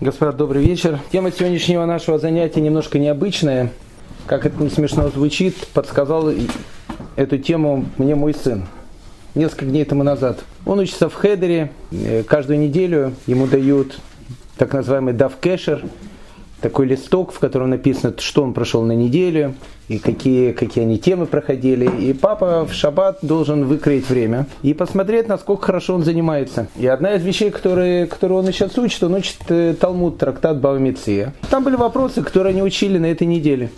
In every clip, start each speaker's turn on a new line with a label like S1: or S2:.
S1: Господа, добрый вечер. Тема сегодняшнего нашего занятия немножко необычная. Как это не смешно звучит, подсказал эту тему мне мой сын несколько дней тому назад. Он учится в Хедере. Э, каждую неделю ему дают так называемый давкешер, такой листок, в котором написано, что он прошел на неделю, и какие, какие они темы проходили. И папа в шаббат должен выкроить время и посмотреть, насколько хорошо он занимается. И одна из вещей, которые, которые он сейчас учит, он учит э, Талмуд, трактат Бавамиция. Там были вопросы, которые они учили на этой неделе.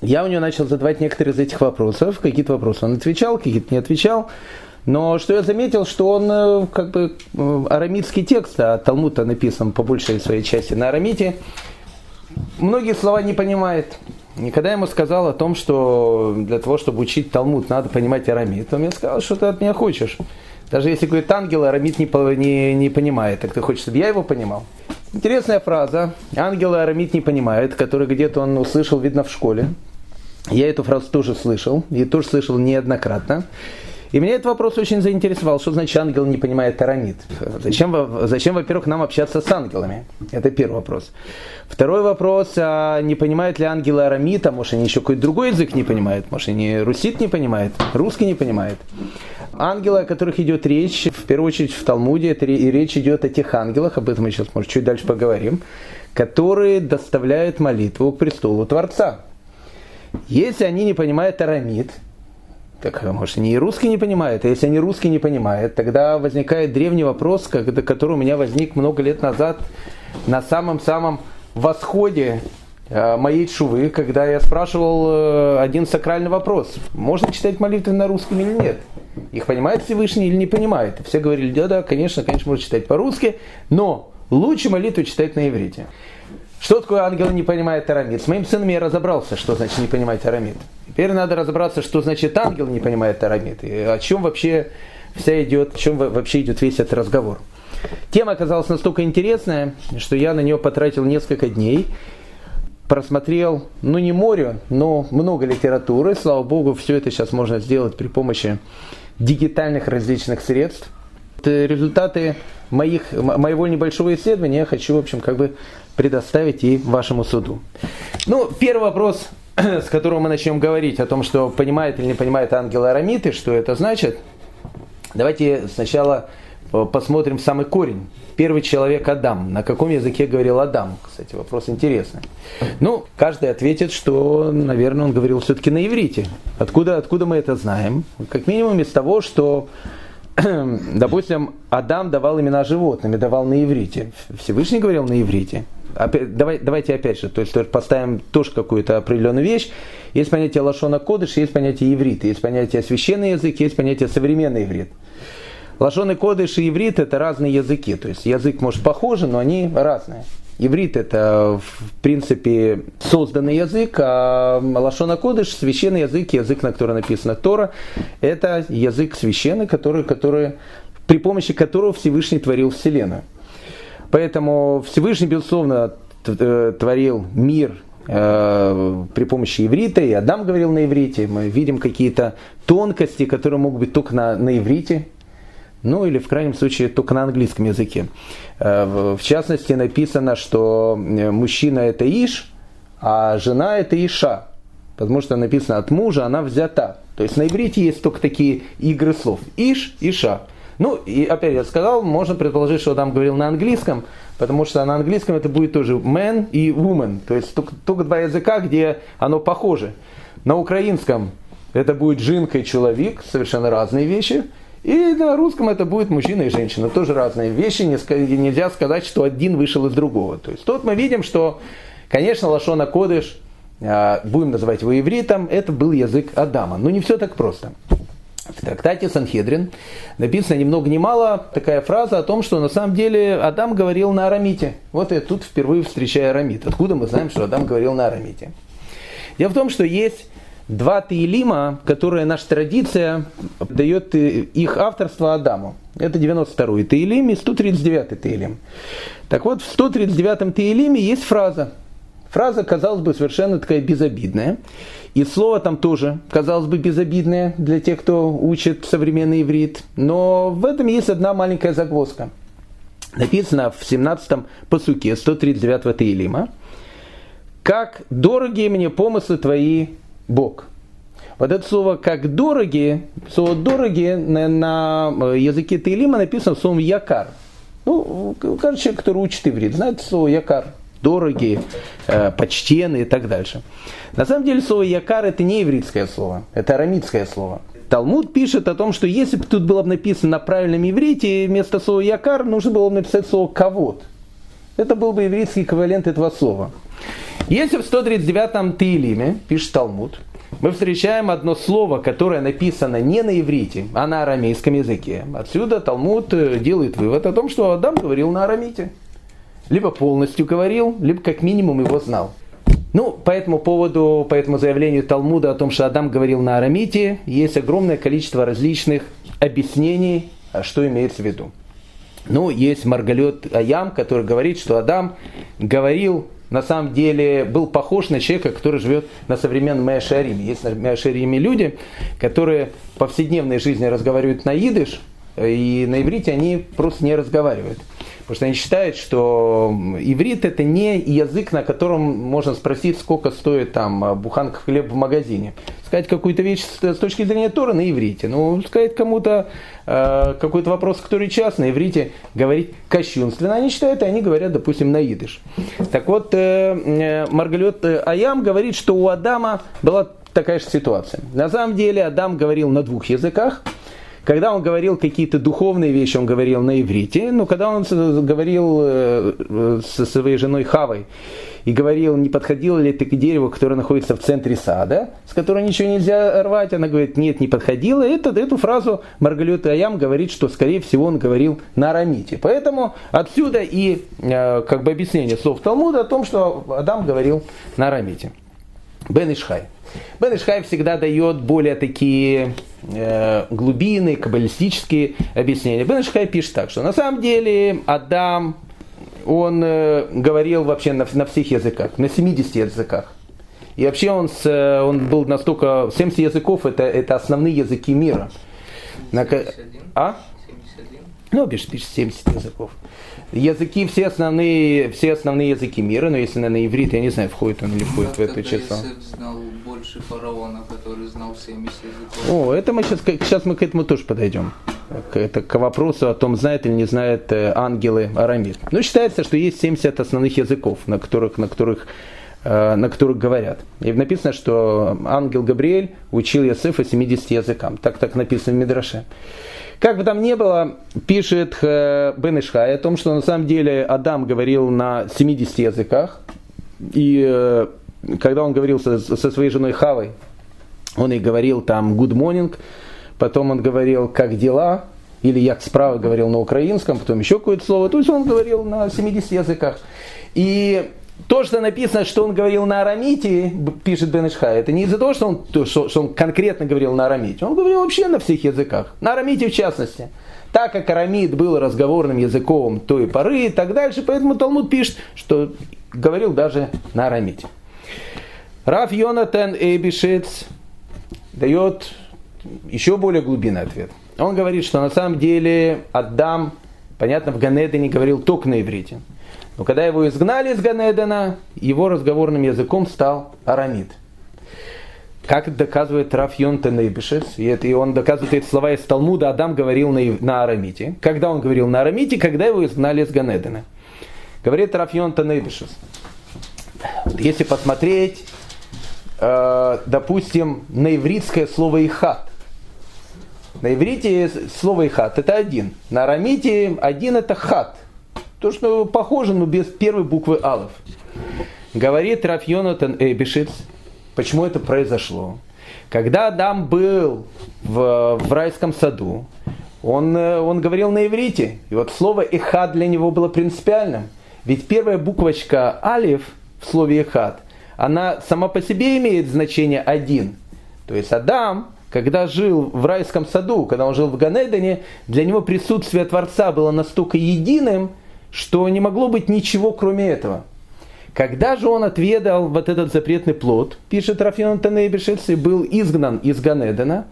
S1: Я у него начал задавать некоторые из этих вопросов. Какие-то вопросы он отвечал, какие-то не отвечал. Но что я заметил, что он э, как бы э, арамитский текст, а Талмуд написан по большей своей части на арамите, многие слова не понимает. Никогда я ему сказал о том, что для того, чтобы учить Талмуд, надо понимать арамит, он мне сказал, что ты от меня хочешь. Даже если говорит ангел, арамит не, не, не понимает, так ты хочешь, чтобы я его понимал? Интересная фраза. Ангелы арамит не понимают, который где-то он услышал, видно, в школе. Я эту фразу тоже слышал, и тоже слышал неоднократно. И меня этот вопрос очень заинтересовал, что значит ангел не понимает арамид. Зачем, зачем во-первых, нам общаться с ангелами? Это первый вопрос. Второй вопрос, а не понимают ли ангелы арамид, а может они еще какой-то другой язык не понимают, может они русит не понимают, русский не понимает. Ангелы, о которых идет речь, в первую очередь в Талмуде, это и речь идет о тех ангелах, об этом мы сейчас, может, чуть дальше поговорим, которые доставляют молитву к престолу Творца. Если они не понимают арамид, так, может, они и русский не понимают. А если они русский не понимают, тогда возникает древний вопрос, который у меня возник много лет назад на самом-самом восходе э, моей шувы, когда я спрашивал э, один сакральный вопрос. Можно читать молитвы на русском или нет? Их понимает Всевышний или не понимает? все говорили, да, да, конечно, конечно, можно читать по-русски, но лучше молитву читать на иврите. Что такое ангел не понимает арамид? С моим сыном я разобрался, что значит не понимать арамид. Теперь надо разобраться, что значит ангел не понимает арамид. И о чем вообще вся идет, о чем вообще идет весь этот разговор. Тема оказалась настолько интересная, что я на нее потратил несколько дней. Просмотрел, ну не море, но много литературы. Слава богу, все это сейчас можно сделать при помощи дигитальных различных средств. Результаты моих, моего небольшого исследования я хочу, в общем, как бы предоставить и вашему суду. Ну, первый вопрос, с которого мы начнем говорить о том, что понимает или не понимает ангелы арамиты, что это значит. Давайте сначала э, посмотрим самый корень. Первый человек Адам. На каком языке говорил Адам? Кстати, вопрос интересный. Ну, каждый ответит, что, наверное, он говорил все-таки на иврите. Откуда, откуда мы это знаем? Как минимум из того, что допустим, Адам давал имена животными, давал на иврите. Всевышний говорил на иврите. Опять, давай, давайте опять же, то есть поставим тоже какую-то определенную вещь. Есть понятие лашона кодыш, есть понятие иврит, есть понятие священный язык, есть понятие современный иврит. Лашон и кодыш и иврит это разные языки, то есть язык может похожий, но они разные. Иврит это в принципе созданный язык, а Лашона Кодыш священный язык, язык, на котором написано Тора, это язык священный, который, который, при помощи которого Всевышний творил Вселенную. Поэтому Всевышний, безусловно, э, творил мир э, при помощи иврита, и Адам говорил на иврите. Мы видим какие-то тонкости, которые могут быть только на, на иврите, ну или в крайнем случае только на английском языке. Э, в частности написано, что мужчина это Иш, а жена это Иша. Потому что написано от мужа она взята. То есть на иврите есть только такие игры слов. Иш, Иша. Ну, и опять я сказал, можно предположить, что Адам говорил на английском, потому что на английском это будет тоже man и woman, то есть только, только два языка, где оно похоже. На украинском это будет жинка и человек, совершенно разные вещи. И на русском это будет мужчина и женщина, тоже разные вещи, нельзя сказать, что один вышел из другого. То есть тут мы видим, что, конечно, Лашона Кодыш, а, будем называть его ивритом, это был язык Адама. Но не все так просто. В трактате Санхедрин написано ни много ни мало такая фраза о том, что на самом деле Адам говорил на арамите. Вот я тут впервые встречаю арамит. Откуда мы знаем, что Адам говорил на арамите? Дело в том, что есть два Таилима, которые наша традиция дает их авторство Адаму. Это 92-й Таилим и 139-й Таилим. Так вот, в 139-м Таилиме есть фраза. Фраза, казалось бы, совершенно такая безобидная. И слово там тоже, казалось бы, безобидное для тех, кто учит современный иврит. Но в этом есть одна маленькая загвоздка. написано в 17-м посуке 139-го Таилима, «Как дороги мне помыслы твои, Бог». Вот это слово «как дороги», слово «дороги» на, на языке Таилима написано словом «якар». Ну, каждый человек, который учит иврит, знает слово «якар», дорогие, э, почтенные и так дальше. На самом деле слово «якар» это не ивритское слово, это арамитское слово. Талмуд пишет о том, что если бы тут было бы написано на правильном иврите, вместо слова «якар» нужно было бы написать слово «кавод». Это был бы ивритский эквивалент этого слова. Если в 139-м Таилиме, пишет Талмуд, мы встречаем одно слово, которое написано не на иврите, а на арамейском языке. Отсюда Талмуд э, делает вывод о том, что Адам говорил на арамите. Либо полностью говорил, либо как минимум его знал. Ну, по этому поводу, по этому заявлению Талмуда о том, что Адам говорил на арамите, есть огромное количество различных объяснений, а что имеется в виду. Ну, есть Маргалет Аям, который говорит, что Адам говорил, на самом деле, был похож на человека, который живет на современном Мэшариме. Есть на Мэшариме люди, которые в повседневной жизни разговаривают на идыш, и на иврите они просто не разговаривают. Потому что они считают, что иврит это не язык, на котором можно спросить, сколько стоит там буханка хлеба в магазине. Сказать какую-то вещь с точки зрения Тора на иврите. Ну, сказать кому-то э, какой-то вопрос, который час на иврите, говорить кощунственно. Они считают, и они говорят, допустим, на идыш. Так вот, э, э Маргалет Аям говорит, что у Адама была такая же ситуация. На самом деле Адам говорил на двух языках – когда он говорил какие-то духовные вещи, он говорил на иврите, но когда он говорил э, со своей женой Хавой и говорил, не подходил ли ты к дереву, которое находится в центре сада, с которого ничего нельзя рвать, она говорит, нет, не подходила. Это, эту фразу Маргалет Аям говорит, что, скорее всего, он говорил на арамите. Поэтому отсюда и э, как бы объяснение слов Талмуда о том, что Адам говорил на арамите. Бен Ишхай. Бен Ишхай всегда дает более такие э, глубины, каббалистические объяснения. Бен Ишхай пишет так, что на самом деле Адам, он э, говорил вообще на, на всех языках, на 70 языках. И вообще он, с, он был настолько... 70 языков это, это основные языки мира. 71? А? 71? Ну, пишет, пишет 70 языков. Языки, все основные, все основные языки мира, но если на иврит, я не знаю, входит он или входит в это число.
S2: знал больше фараона, который знал 70 языков.
S1: О, это мы сейчас, сейчас мы к этому тоже подойдем. Это к вопросу о том, знает или не знает э, ангелы арамит. Ну, считается, что есть 70 основных языков, на которых, на которых на которых говорят. И написано, что ангел Габриэль учил Иосифа 70 языкам. Так так написано в Мидраше. Как бы там ни было, пишет э, Бен Ишхай о том, что на самом деле Адам говорил на 70 языках. И э, когда он говорил со, со своей женой Хавой, он ей говорил там good morning, потом он говорил как дела, или я справа говорил на украинском, потом еще какое-то слово. То есть он говорил на 70 языках. И то, что написано, что он говорил на арамите, пишет Бен Ишхай, это не из-за того, что он, что, он конкретно говорил на арамите. Он говорил вообще на всех языках. На арамите в частности. Так как арамит был разговорным языком той поры и так дальше, поэтому Талмуд пишет, что говорил даже на арамите. Раф Йонатан Эйбишец дает еще более глубинный ответ. Он говорит, что на самом деле Адам, понятно, в Ганедене говорил только на иврите. Но когда его изгнали из Ганедена, его разговорным языком стал арамид. Как доказывает Раф Йонтен Нейбишес, и, это, и он доказывает эти слова из Талмуда, Адам говорил на, на арамите. Когда он говорил на арамите, когда его изгнали из Ганедена. Говорит Раф Йонтен Нейбишес. Если посмотреть, э, допустим, на ивритское слово «ихат», на иврите слово «ихат» это один. На арамите один это «хат». То, что похоже, но без первой буквы алов. Говорит Раф Йонатан Эйбишиц, почему это произошло. Когда Адам был в, в райском саду, он, он говорил на иврите. И вот слово «эхад» для него было принципиальным. Ведь первая буквочка «алиф» в слове «эхад», она сама по себе имеет значение «один». То есть Адам, когда жил в райском саду, когда он жил в Ганедане, для него присутствие Творца было настолько единым – что не могло быть ничего кроме этого. Когда же он отведал вот этот запретный плод, пишет Рафион Танейбешец, и был изгнан из Ганедена,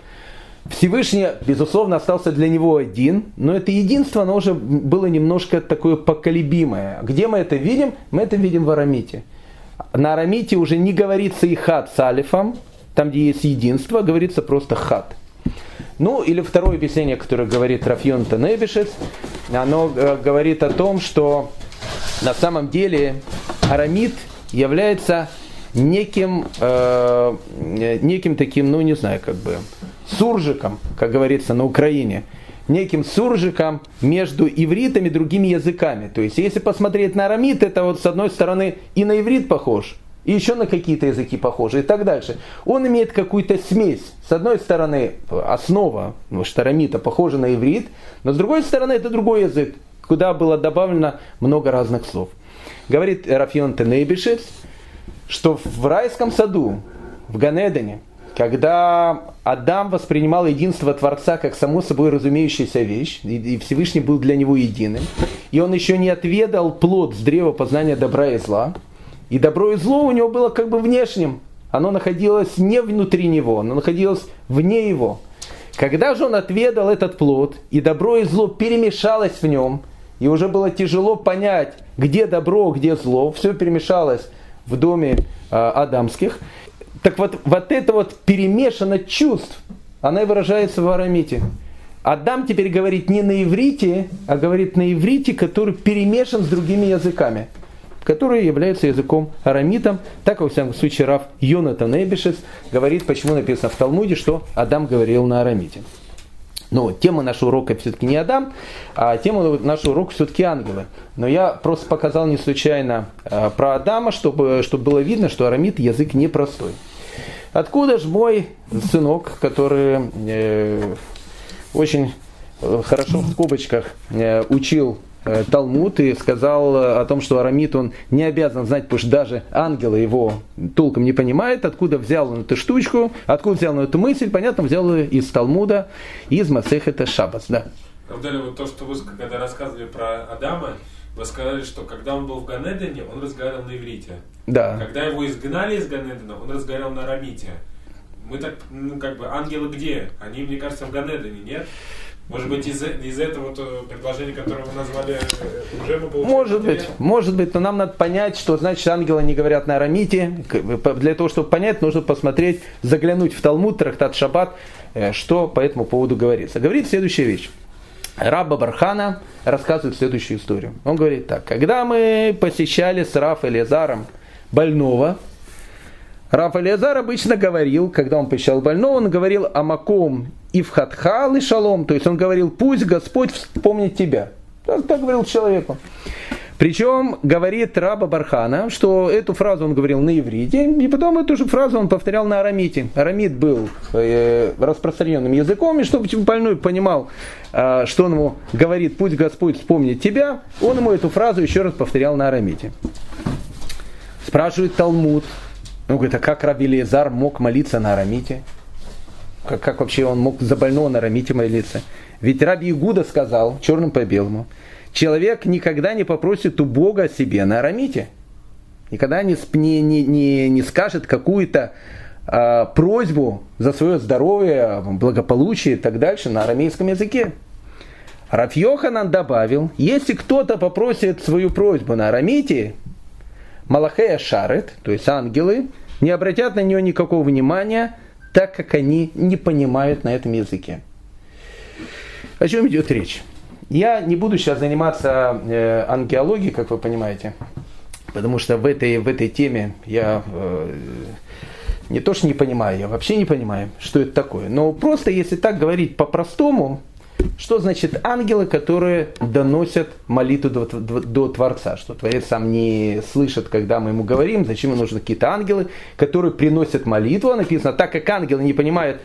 S1: Всевышний, безусловно, остался для него один, но это единство, оно уже было немножко такое поколебимое. Где мы это видим? Мы это видим в Арамите. На Арамите уже не говорится и хат с алифом, там, где есть единство, говорится просто хат. Ну, или второе объяснение, которое говорит Рафьон Танебишец, оно э, говорит о том, что на самом деле арамит является неким, э, неким таким, ну не знаю, как бы, суржиком, как говорится на Украине, неким суржиком между ивритом и другими языками. То есть, если посмотреть на арамит, это вот с одной стороны и на иврит похож, и еще на какие-то языки похожи и так дальше. Он имеет какую-то смесь. С одной стороны, основа ну, штарамита похожа на иврит, но с другой стороны, это другой язык, куда было добавлено много разных слов. Говорит Рафион Тенейбишец, что в райском саду, в Ганедане, когда Адам воспринимал единство Творца как само собой разумеющаяся вещь, и Всевышний был для него единым, и он еще не отведал плод с древа познания добра и зла, и добро и зло у него было как бы внешним. Оно находилось не внутри него, оно находилось вне его. Когда же он отведал этот плод, и добро и зло перемешалось в нем, и уже было тяжело понять, где добро, где зло, все перемешалось в доме э, адамских. Так вот, вот это вот перемешано чувств, она и выражается в арамите. Адам теперь говорит не на иврите, а говорит на иврите, который перемешан с другими языками который является языком арамитом. Так, во всяком случае, Раф Йонатан Эбишес говорит, почему написано в Талмуде, что Адам говорил на арамите. Но тема нашего урока все-таки не Адам, а тема нашего урока все-таки ангелы. Но я просто показал не случайно э, про Адама, чтобы, чтобы было видно, что арамит язык непростой. Откуда же мой сынок, который э, очень э, хорошо в скобочках э, учил Талмуд и сказал э, о том, что арамит он не обязан знать, потому что даже ангелы его толком не понимают, откуда взял он эту штучку, откуда взял он эту мысль, понятно, взял ее из Талмуда, из Масехета Шабас. Да.
S3: Правда вот то, что вы когда рассказывали про Адама, вы сказали, что когда он был в Ганедене, он разговаривал на иврите.
S1: Да.
S3: Когда его изгнали из Ганедена, он разговаривал на арамите. Мы так, ну, как бы, ангелы где? Они, мне кажется, в Ганедене, нет? Может быть, из, из этого вот э, предложения, которое вы назвали, э, уже мы получили?
S1: Может быть, может быть, но нам надо понять, что значит ангелы не говорят на арамите. Для того, чтобы понять, нужно посмотреть, заглянуть в Талмуд, Трактат Шаббат, э, что по этому поводу говорится. Говорит следующая вещь. Раба Бархана рассказывает следующую историю. Он говорит так. Когда мы посещали с Раф Элизаром больного, Раф Элиазар обычно говорил, когда он посещал больного, он говорил о маком и в хатхал и шалом, то есть он говорил, пусть Господь вспомнит тебя. Так, так говорил человеку. Причем говорит раба Бархана, что эту фразу он говорил на иврите, и потом эту же фразу он повторял на арамите. Арамит был э, распространенным языком, и чтобы больной понимал, э, что он ему говорит, пусть Господь вспомнит тебя, он ему эту фразу еще раз повторял на арамите. Спрашивает Талмуд, он говорит, а как Раби Лезар мог молиться на арамите? Как, как вообще он мог за больного на арамите молиться? Ведь Раби Игуда сказал, черным по белому, человек никогда не попросит у Бога себе на арамите. Никогда не, не, не, не скажет какую-то э, просьбу за свое здоровье, благополучие и так дальше на арамейском языке. Рафьоханан добавил, если кто-то попросит свою просьбу на арамите, Малахея шарет, то есть ангелы, не обратят на нее никакого внимания, так как они не понимают на этом языке. О чем идет речь? Я не буду сейчас заниматься э, ангеологией, как вы понимаете, потому что в этой, в этой теме я э, не то что не понимаю, я вообще не понимаю, что это такое. Но просто если так говорить по-простому, что значит ангелы, которые доносят молитву до, Творца? Что Творец сам не слышит, когда мы ему говорим, зачем ему нужны какие-то ангелы, которые приносят молитву. Написано, так как ангелы не понимают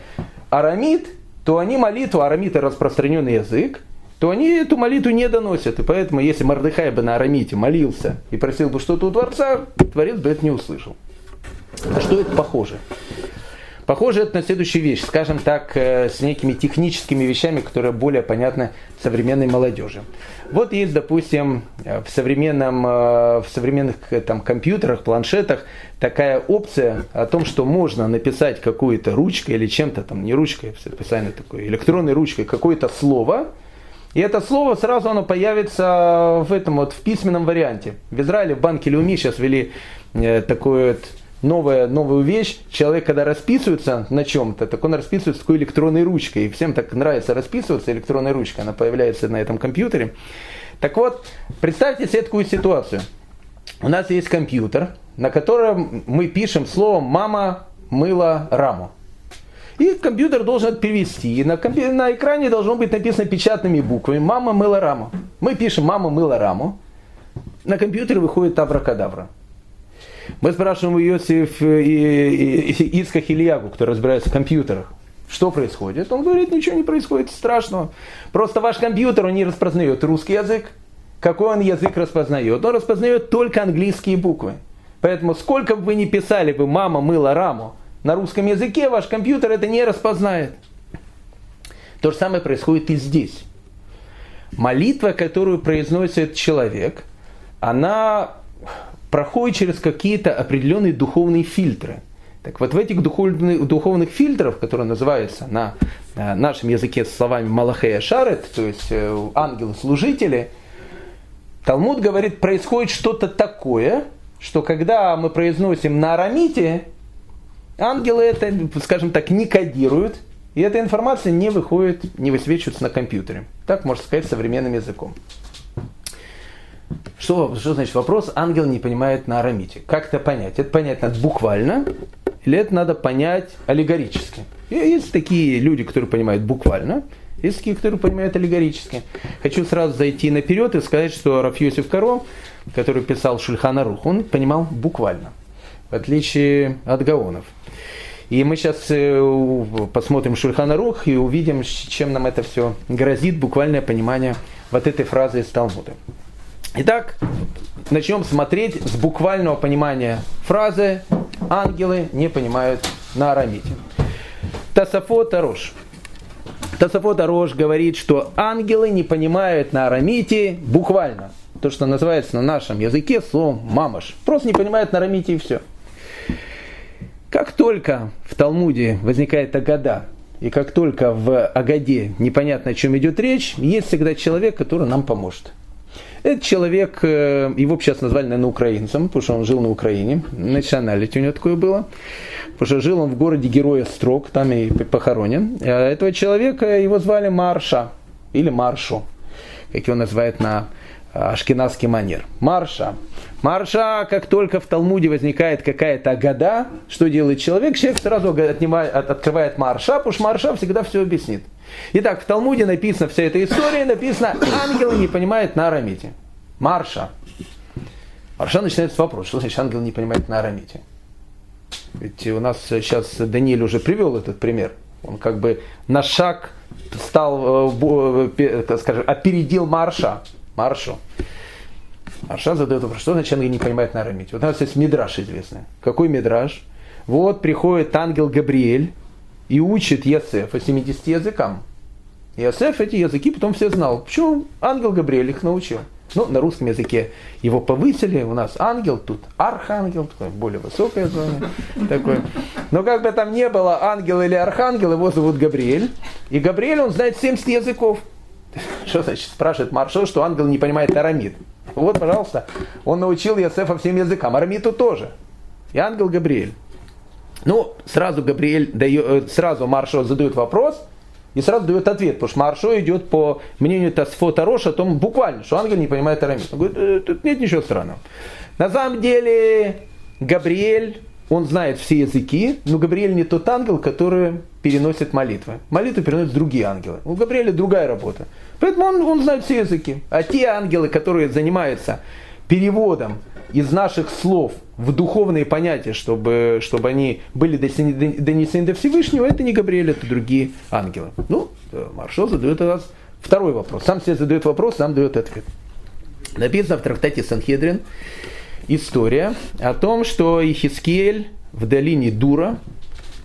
S1: арамит, то они молитву, арамит это распространенный язык, то они эту молитву не доносят. И поэтому, если Мардыхай бы на арамите молился и просил бы что-то у Творца, Творец бы это не услышал. А что это похоже? Похоже это на следующую вещь, скажем так, э, с некими техническими вещами, которые более понятны современной молодежи. Вот есть, допустим, э, в, современном, э, в современных там, компьютерах, планшетах такая опция о том, что можно написать какую-то ручкой или чем-то, там не ручкой, специально такой электронной ручкой, какое-то слово, и это слово сразу оно появится в этом вот в письменном варианте. В Израиле в банке Люми сейчас ввели такой вот новая, новую вещь. Человек, когда расписывается на чем-то, так он расписывается такой электронной ручкой. И всем так нравится расписываться электронной ручкой. Она появляется на этом компьютере. Так вот, представьте себе такую ситуацию. У нас есть компьютер, на котором мы пишем слово «мама мыла раму». И компьютер должен перевести. И на, компью... на экране должно быть написано печатными буквами «мама мыла раму». Мы пишем «мама мыла раму». На компьютере выходит абракадабра. Мы спрашиваем у Иосиф Ицках Ильягу, кто разбирается в компьютерах, что происходит? Он говорит, ничего не происходит страшного. Просто ваш компьютер, он не распознает русский язык. Какой он язык распознает? Он распознает только английские буквы. Поэтому сколько бы вы ни писали бы «мама мыла раму», на русском языке ваш компьютер это не распознает. То же самое происходит и здесь. Молитва, которую произносит человек, она проходит через какие-то определенные духовные фильтры. Так вот в этих духовных, духовных фильтрах, которые называются на, на нашем языке словами Малахея Шарет, то есть э, ангелы-служители, Талмуд говорит, происходит что-то такое, что когда мы произносим на арамите, ангелы это, скажем так, не кодируют, и эта информация не выходит, не высвечивается на компьютере. Так можно сказать современным языком. Что, что значит вопрос? Ангел не понимает на арамите. Как это понять? Это понять надо буквально или это надо понять аллегорически? И есть такие люди, которые понимают буквально, есть такие, которые понимают аллегорически. Хочу сразу зайти наперед и сказать, что Раф Йосиф Каро, который писал Шульхана Рух, он понимал буквально, в отличие от Гаонов. И мы сейчас э, посмотрим Шульхана Рух и увидим, чем нам это все грозит, буквальное понимание вот этой фразы из Талмуда. Итак, начнем смотреть с буквального понимания фразы «ангелы не понимают на арамите». Тасафот Арош. Тасафот Арош говорит, что ангелы не понимают на арамите буквально. То, что называется на нашем языке словом «мамаш». Просто не понимают на арамите и все. Как только в Талмуде возникает агада, и как только в Агаде непонятно, о чем идет речь, есть всегда человек, который нам поможет. Этот человек, э, его сейчас назвали, наверное, украинцем, потому что он жил на Украине. Националити у него такое было. Потому что жил он в городе Героя Строк, там и похоронен. А этого человека его звали Марша или Маршу, как его называют на ашкенадский манер. Марша. Марша, как только в Талмуде возникает какая-то года, что делает человек? Человек сразу отнимает, открывает Марша, потому что Марша всегда все объяснит. Итак, в Талмуде написано вся эта история, написано, ангелы не понимают на арамите. Марша. Марша начинается с вопроса, что значит ангел не понимает на арамите? Ведь у нас сейчас Даниэль уже привел этот пример. Он как бы на шаг стал, э, э, скажем, опередил Марша. Маршу. Марша задает вопрос, что значит ангел не понимает на арамите? Вот у нас есть мидраж известный. Какой мидраж? Вот приходит ангел Габриэль, и учит Ясефа 70 языкам. Ясеф эти языки потом все знал. Почему? Ангел Габриэль их научил. Ну, на русском языке его повысили, у нас ангел, тут архангел, такое более высокое звание. Такое. Но как бы там не было, ангел или архангел, его зовут Габриэль. И Габриэль, он знает 70 языков. Что значит, спрашивает Маршал, что ангел не понимает арамид. Вот, пожалуйста, он научил Ясефа всем языкам, арамиту тоже. И ангел Габриэль. Ну, сразу Габриэль дает, э, сразу Маршо задает вопрос и сразу дает ответ, потому что Маршо идет по мнению Тасфота Роша о том буквально, что ангел не понимает арамит. Он говорит, э, тут нет ничего странного. На самом деле Габриэль, он знает все языки, но Габриэль не тот ангел, который переносит молитвы. Молитвы переносят другие ангелы. У Габриэля другая работа. Поэтому он, он знает все языки. А те ангелы, которые занимаются переводом из наших слов в духовные понятия, чтобы, чтобы они были донесены до Всевышнего, это не Габриэль, это другие ангелы. Ну, э, Маршал задает у нас второй вопрос. Сам себе задает вопрос, сам дает ответ. Написано в трактате Санхедрин история о том, что Ихискель в долине Дура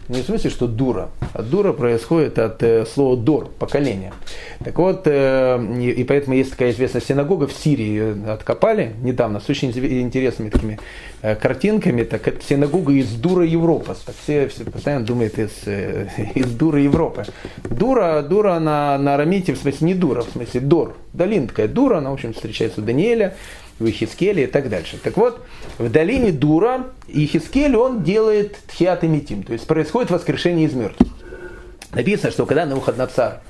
S1: Не в смысле, что дура. А дура происходит от э, слова дор, поколение. Так вот, э, и, и поэтому есть такая известная синагога в Сирии, откопали недавно, с очень интересными такими э, картинками. Так это синагога из дура Европа. Так все, все постоянно думают из, э, из дура Европы. Дура, дура на, на арамите, в смысле не дура, в смысле дор. Долин такая дура, она, в общем, встречается у Даниэля, у Ихискеля и так дальше. Так вот, в долине Дура Ихискель, он делает тхиат и митим, то есть происходит воскрешение из мертвых. Написано, что когда Навуходоносор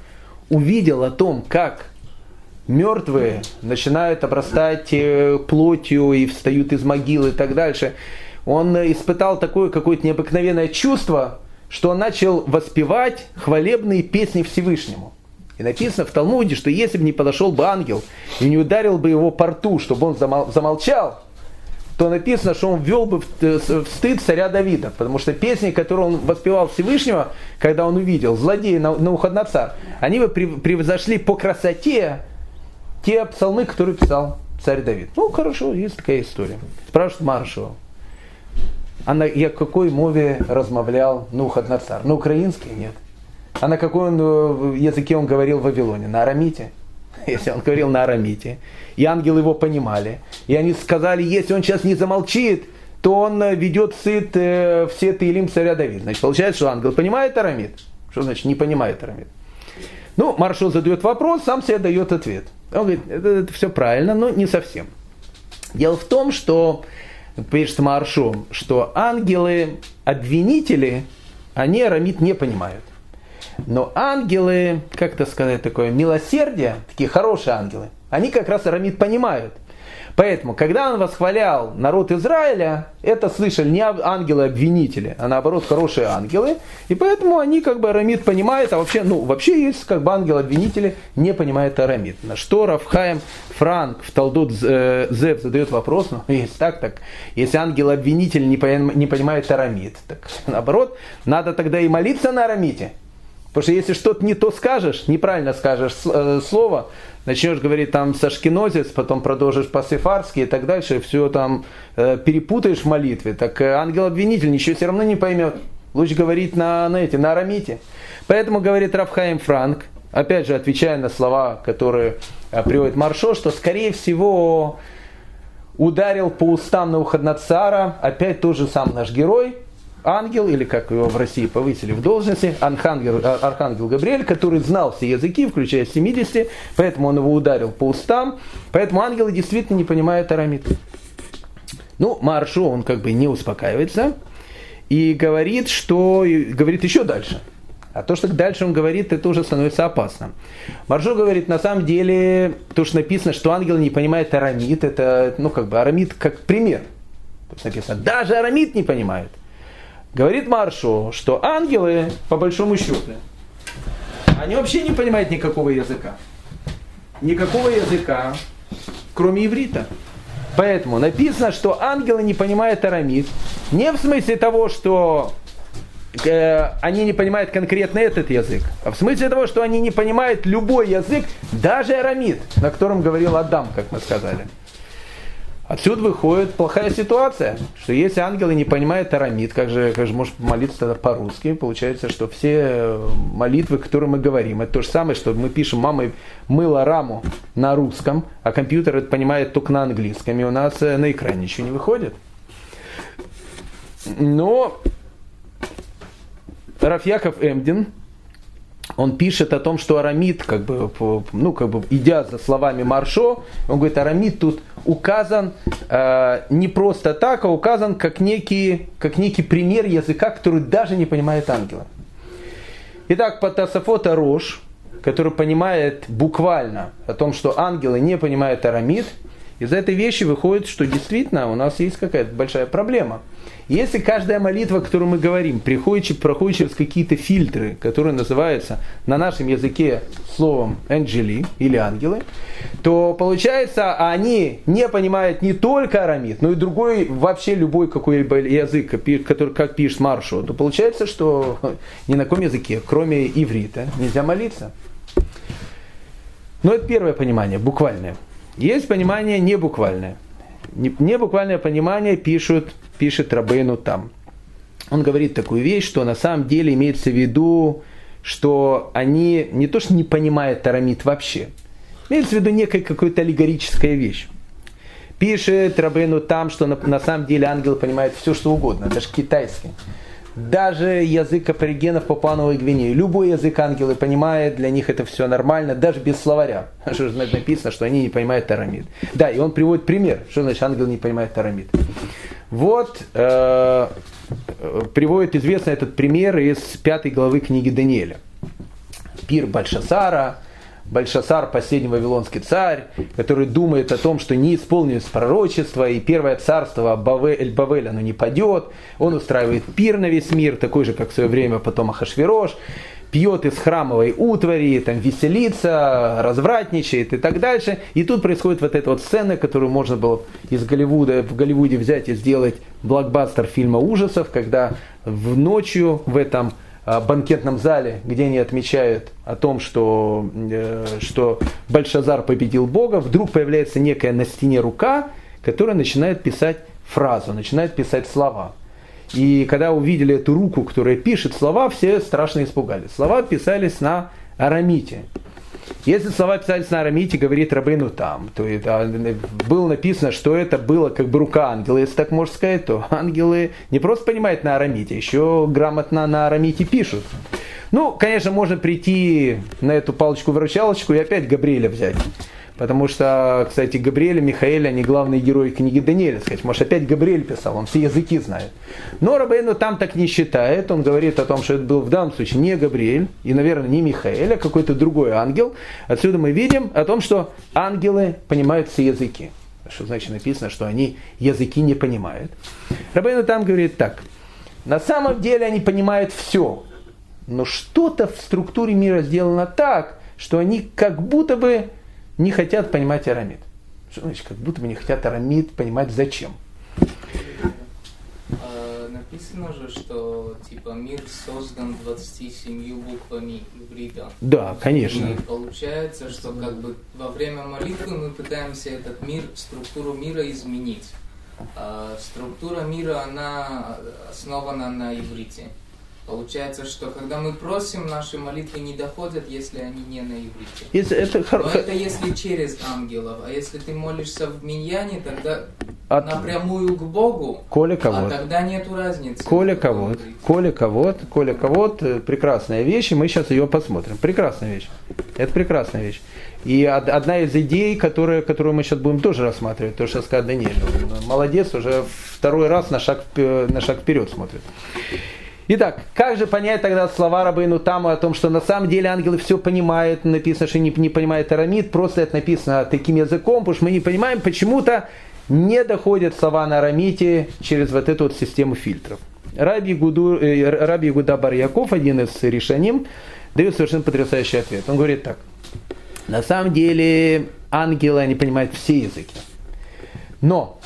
S1: увидел о том, как мертвые начинают обрастать э, плотью и встают из могил и так дальше, он испытал такое какое-то необыкновенное чувство, что он начал воспевать хвалебные песни Всевышнему. И написано в Талмуде, что если бы не подошел бы ангел и не ударил бы его по рту, чтобы он замолчал, то написано, что он ввел бы э, в стыд царя Давида, потому что песни, которые он воспевал Всевышнего, когда он увидел злодея на, на уходноца, они бы превзошли по красоте те псалмы, которые писал царь Давид. Ну, хорошо, есть такая история. Спрашивает Маршева. А на я какой мове размовлял Нухаднацар? На украинской? Нет. А на какой он, э, языке он говорил в Вавилоне? На арамите? Если он говорил на арамите, и ангелы его понимали, и они сказали, если он сейчас не замолчит, то он э, ведет сыт э, все Таилим царя Давида. Значит, получается, что ангел понимает арамит. Что значит не понимает арамит? Ну, маршал задает вопрос, сам себе дает ответ. Он говорит, это, это все правильно, но не совсем. Дело в том, что, пишет Маршо, что ангелы-обвинители, они арамит не понимают. Но ангелы, как это сказать, такое милосердие, такие хорошие ангелы, они как раз Арамид понимают. Поэтому, когда он восхвалял народ Израиля, это слышали не ангелы-обвинители, а наоборот хорошие ангелы. И поэтому они как бы Арамид понимают, а вообще, ну, вообще есть как бы ангелы-обвинители не понимают Арамид. На что Рафхаем Франк в Талдот э, Зев задает вопрос, ну, есть так, так, если ангел-обвинитель не, не понимает Арамид, так наоборот, надо тогда и молиться на Арамите. Потому что если что-то не то скажешь, неправильно скажешь э, слово, начнешь говорить там сашкинозец, потом продолжишь по-сефарски и так дальше, все там э, перепутаешь в молитве, так э, ангел-обвинитель ничего все равно не поймет. Лучше говорить на, на, эти, на арамите. Поэтому говорит Рафхаим Франк, опять же отвечая на слова, которые приводит Маршо, что скорее всего ударил по устам на Ухаднацара, опять тот же сам наш герой, ангел, или как его в России повысили в должности, архангел, а, архангел Габриэль, который знал все языки, включая 70, поэтому он его ударил по устам, поэтому ангелы действительно не понимают арамит. Ну, Маршу, он как бы не успокаивается и говорит, что... И говорит еще дальше. А то, что дальше он говорит, это уже становится опасно. Маршо говорит, на самом деле, то, что написано, что ангел не понимает арамит, это, ну, как бы, арамит как пример. То есть написано, даже арамит не понимает. Говорит Маршо, что ангелы, по большому счету, они вообще не понимают никакого языка. Никакого языка, кроме иврита. Поэтому написано, что ангелы не понимают арамид. Не в смысле того, что э, они не понимают конкретно этот язык, а в смысле того, что они не понимают любой язык, даже арамид, на котором говорил Адам, как мы сказали. Отсюда выходит плохая ситуация, что если ангелы не понимают арамид, как же, как же может молиться тогда по-русски, получается, что все молитвы, которые мы говорим, это то же самое, что мы пишем «мама мыла раму» на русском, а компьютер это понимает только на английском, и у нас э, на экране ничего не выходит. Но Рафьяков Эмдин, он пишет о том, что Арамид, как бы, ну, как бы, идя за словами Маршо, он говорит, Арамид тут указан э, не просто так, а указан как некий, как некий пример языка, который даже не понимает ангела. Итак, по Тасафота Рош, который понимает буквально о том, что ангелы не понимают арамид, из этой вещи выходит, что действительно у нас есть какая-то большая проблема – если каждая молитва, которую мы говорим, приходит, проходит через какие-то фильтры, которые называются на нашем языке словом «анджели» или «ангелы», то получается, они не понимают не только арамид, но и другой, вообще любой какой-либо язык, который, как пишет Маршо, то получается, что ни на каком языке, кроме иврита, нельзя молиться. Но это первое понимание, буквальное. Есть понимание небуквальное. Небуквальное понимание пишут пишет Рабейну там. он говорит такую вещь, что на самом деле имеется в виду, что они не то что не понимают арамит вообще, имеется в виду некая какая-то аллегорическая вещь. Пишет Рабейну там, что на, на самом деле ангел понимает все, что угодно, даже китайский. Даже язык аборигенов Папуановой Гвинеи. Любой язык ангелы понимают, для них это все нормально, даже без словаря. Что же написано, что они не понимают тарамид. Да, и он приводит пример, что значит ангел не понимает тарамид. Вот э, приводит известный этот пример из пятой главы книги Даниэля. Пир Бальшасара, Бальшасар, последний вавилонский царь, который думает о том, что не исполнилось пророчество, и первое царство Эль-Бавель, оно не падет. Он устраивает пир на весь мир, такой же, как в свое время потом Ахашвирош, пьет из храмовой утвари, там веселится, развратничает и так дальше. И тут происходит вот эта вот сцена, которую можно было из Голливуда, в Голливуде взять и сделать блокбастер фильма ужасов, когда в ночью в этом банкетном зале, где они отмечают о том, что, э, что Бальшазар победил Бога, вдруг появляется некая на стене рука, которая начинает писать фразу, начинает писать слова. И когда увидели эту руку, которая пишет слова, все страшно испугались. Слова писались на арамите. Если слова писались на арамите, говорит Рабейну там, то это, было написано, что это было как бы рука ангела, если так можно сказать, то ангелы не просто понимают на арамите, еще грамотно на арамите пишут. Ну, конечно, можно прийти на эту палочку-выручалочку и опять Габриэля взять. Потому что, кстати, Габриэль и Михаэль, они главные герои книги Даниэля. Сказать, может, опять Габриэль писал, он все языки знает. Но Рабейну там так не считает. Он говорит о том, что это был в данном случае не Габриэль, и, наверное, не Михаэль, а какой-то другой ангел. Отсюда мы видим о том, что ангелы понимают все языки. Что значит написано, что они языки не понимают. Рабейну там говорит так. На самом деле они понимают все. Но что-то в структуре мира сделано так, что они как будто бы не хотят понимать арамид. Что значит, как будто бы не хотят арамид понимать зачем?
S2: А, написано же, что типа мир создан 27 буквами иврита.
S1: Да, конечно.
S2: И получается, что как бы во время молитвы мы пытаемся этот мир, структуру мира изменить. А структура мира, она основана на иврите. Получается, что когда мы просим, наши молитвы не доходят, если они не на иврите.
S1: Если это, хор...
S2: Но это если через ангелов. А если ты молишься в миньяне, тогда
S1: От...
S2: напрямую к Богу,
S1: Коля кого
S2: а тогда нету разницы.
S1: Коля кого Коля кого Коля кого прекрасная вещь, и мы сейчас ее посмотрим. Прекрасная вещь. Это прекрасная вещь. И одна из идей, которая, которую мы сейчас будем тоже рассматривать, то, что сказал Даниэль. Молодец, уже второй раз на шаг, на шаг вперед смотрит. Итак, как же понять тогда слова Рабейну Таму о том, что на самом деле ангелы все понимают, написано, что не, не понимает арамид, просто это написано таким языком, потому что мы не понимаем, почему-то не доходят слова на арамите через вот эту вот систему фильтров. Раби, Гуду, э, Раби Гуда Барьяков, один из решений, дает совершенно потрясающий ответ. Он говорит так. На самом деле ангелы, они понимают все языки. Но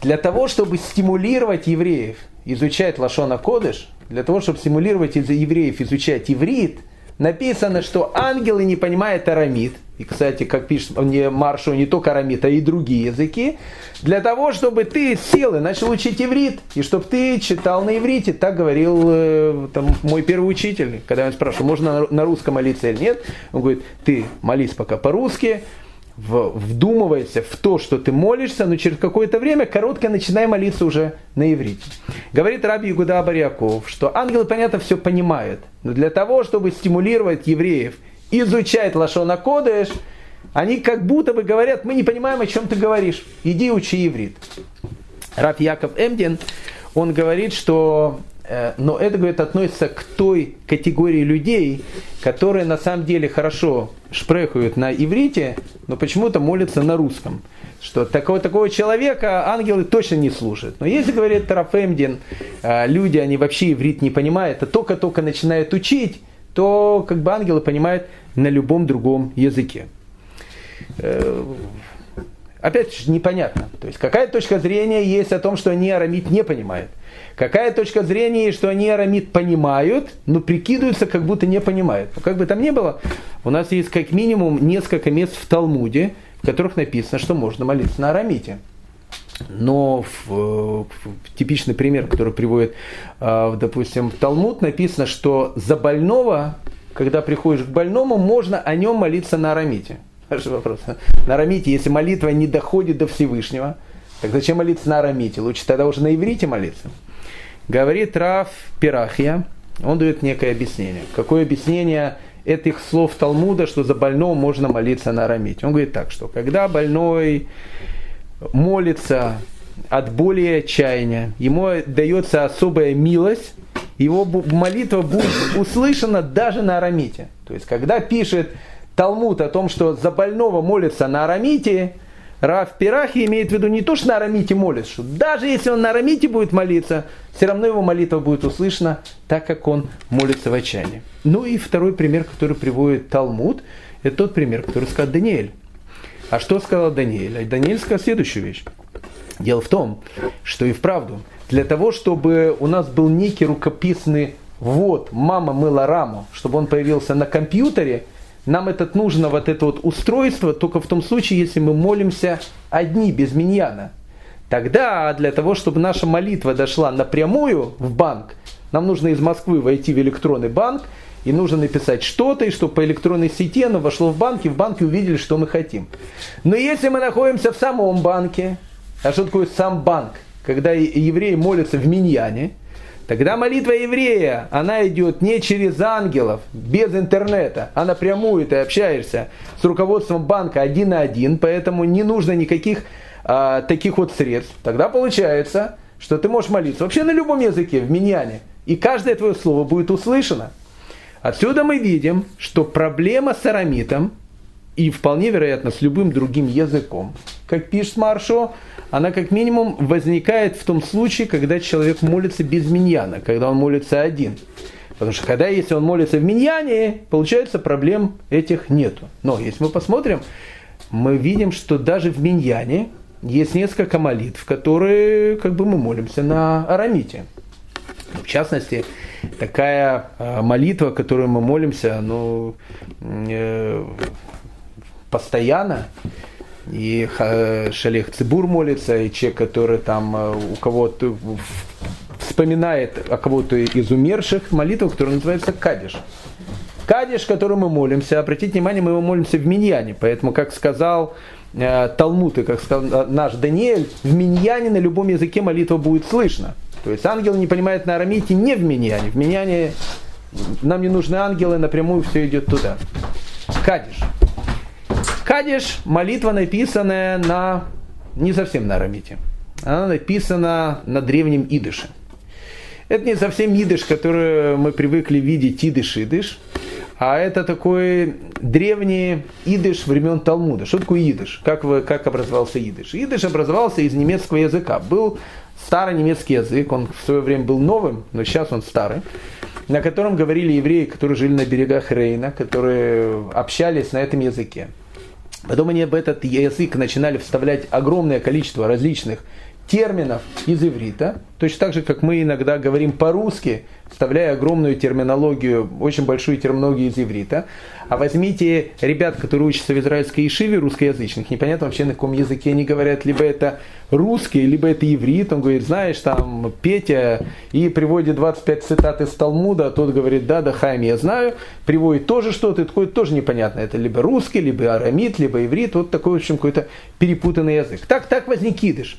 S1: для того, чтобы стимулировать евреев изучать Лашона Кодыш, для того, чтобы стимулировать из евреев изучать иврит, написано, что ангелы не понимают арамид. И, кстати, как пишет мне Маршу, не только арамид, а и другие языки. Для того, чтобы ты сел и начал учить иврит. И чтобы ты читал на иврите. Так говорил э, там, мой первый учитель. Когда я спрашивал, можно на русском молиться или нет. Он говорит, ты молись пока по-русски вдумывайся в то, что ты молишься, но через какое-то время короткое начинай молиться уже на иврите. Говорит Раби Игуда Барьяков, что ангелы, понятно, все понимают, но для того, чтобы стимулировать евреев изучать Лашона Кодеш, они как будто бы говорят, мы не понимаем, о чем ты говоришь, иди учи иврит. Раф Яков Эмдин, он говорит, что но это, говорит, относится к той категории людей, которые на самом деле хорошо шпрехают на иврите, но почему-то молятся на русском. Что такого, такого человека ангелы точно не слушают. Но если, говорит Тарафемдин, э, люди, они вообще иврит не понимают, а только-только начинают учить, то как бы ангелы понимают на любом другом языке. Э, опять же, непонятно. То есть какая точка зрения есть о том, что они арамит не понимают. Какая точка зрения, что они арамид понимают, но прикидываются, как будто не понимают. Но как бы там ни было, у нас есть как минимум несколько мест в Талмуде, в которых написано, что можно молиться на арамите. Но в, в, типичный пример, который приводит, э, допустим, Талмуд, написано, что за больного, когда приходишь к больному, можно о нем молиться на арамите. Хороший вопрос. На арамите, если молитва не доходит до Всевышнего, так зачем молиться на арамите? Лучше тогда уже на иврите молиться. Говорит Раф Пирахия, он дает некое объяснение. Какое объяснение этих слов Талмуда, что за больного можно молиться на арамите? Он говорит так, что когда больной молится от боли и отчаяния, ему дается особая милость, его молитва будет услышана даже на арамите. То есть, когда пишет Талмуд о том, что за больного молится на арамите, Раф Пирахи имеет в виду не то, что на арамите молится, что даже если он на арамите будет молиться, все равно его молитва будет услышана, так как он молится в отчаянии. Ну и второй пример, который приводит Талмуд, это тот пример, который сказал Даниэль. А что сказал Даниэль? Даниэль сказал следующую вещь. Дело в том, что и вправду, для того, чтобы у нас был некий рукописный вот мама мыла раму, чтобы он появился на компьютере, нам этот нужно вот это вот устройство только в том случае, если мы молимся одни, без миньяна. Тогда для того, чтобы наша молитва дошла напрямую в банк, нам нужно из Москвы войти в электронный банк, и нужно написать что-то, и чтобы по электронной сети оно вошло в банк, и в банке увидели, что мы хотим. Но если мы находимся в самом банке, а что такое сам банк? Когда евреи молятся в миньяне, тогда молитва еврея, она идет не через ангелов, без интернета, а напрямую ты общаешься с руководством банка один на один, поэтому не нужно никаких а, таких вот средств. Тогда получается, что ты можешь молиться вообще на любом языке, в миньяне, и каждое твое слово будет услышано. Отсюда мы видим, что проблема с арамитом и вполне вероятно с любым другим языком, как пишет Маршо, она как минимум возникает в том случае, когда человек молится без миньяна, когда он молится один. Потому что когда, если он молится в миньяне, получается, проблем этих нету. Но если мы посмотрим, мы видим, что даже в миньяне есть несколько молитв, которые как бы мы молимся на арамите. В частности, такая э, молитва, которую мы молимся, ну, э, постоянно, и Шалех Цибур молится, и человек, который там э, у кого-то вспоминает о кого-то из умерших, молитва, которая называется Кадиш. Кадиш, который мы молимся, обратите внимание, мы его молимся в Миньяне, поэтому, как сказал э, Талмуд и как сказал наш Даниэль, в Миньяне на любом языке молитва будет слышна. То есть ангел не понимает на арамите не в Миньяне, в Миньяне нам не нужны ангелы, напрямую все идет туда. Кадиш. Кадиш – молитва, написанная на не совсем на арамите. Она написана на древнем идыше. Это не совсем идыш, который мы привыкли видеть идыш-идыш, а это такой древний идыш времен Талмуда. Что такое идыш? Как, вы, как образовался идыш? Идыш образовался из немецкого языка. Был старый немецкий язык, он в свое время был новым, но сейчас он старый, на котором говорили евреи, которые жили на берегах Рейна, которые общались на этом языке. Потом они в этот язык начинали вставлять огромное количество различных терминов из иврита, точно так же, как мы иногда говорим по-русски, вставляя огромную терминологию, очень большую терминологию из иврита. А возьмите ребят, которые учатся в израильской ишиве, русскоязычных, непонятно вообще на каком языке они говорят, либо это русский, либо это иврит. Он говорит, знаешь, там Петя, и приводит 25 цитат из Талмуда, а тот говорит, да, да, Хайм, я знаю, приводит тоже что-то, и такое тоже непонятно. Это либо русский, либо арамит, либо иврит, вот такой, в общем, какой-то перепутанный язык. Так, так возник идыш.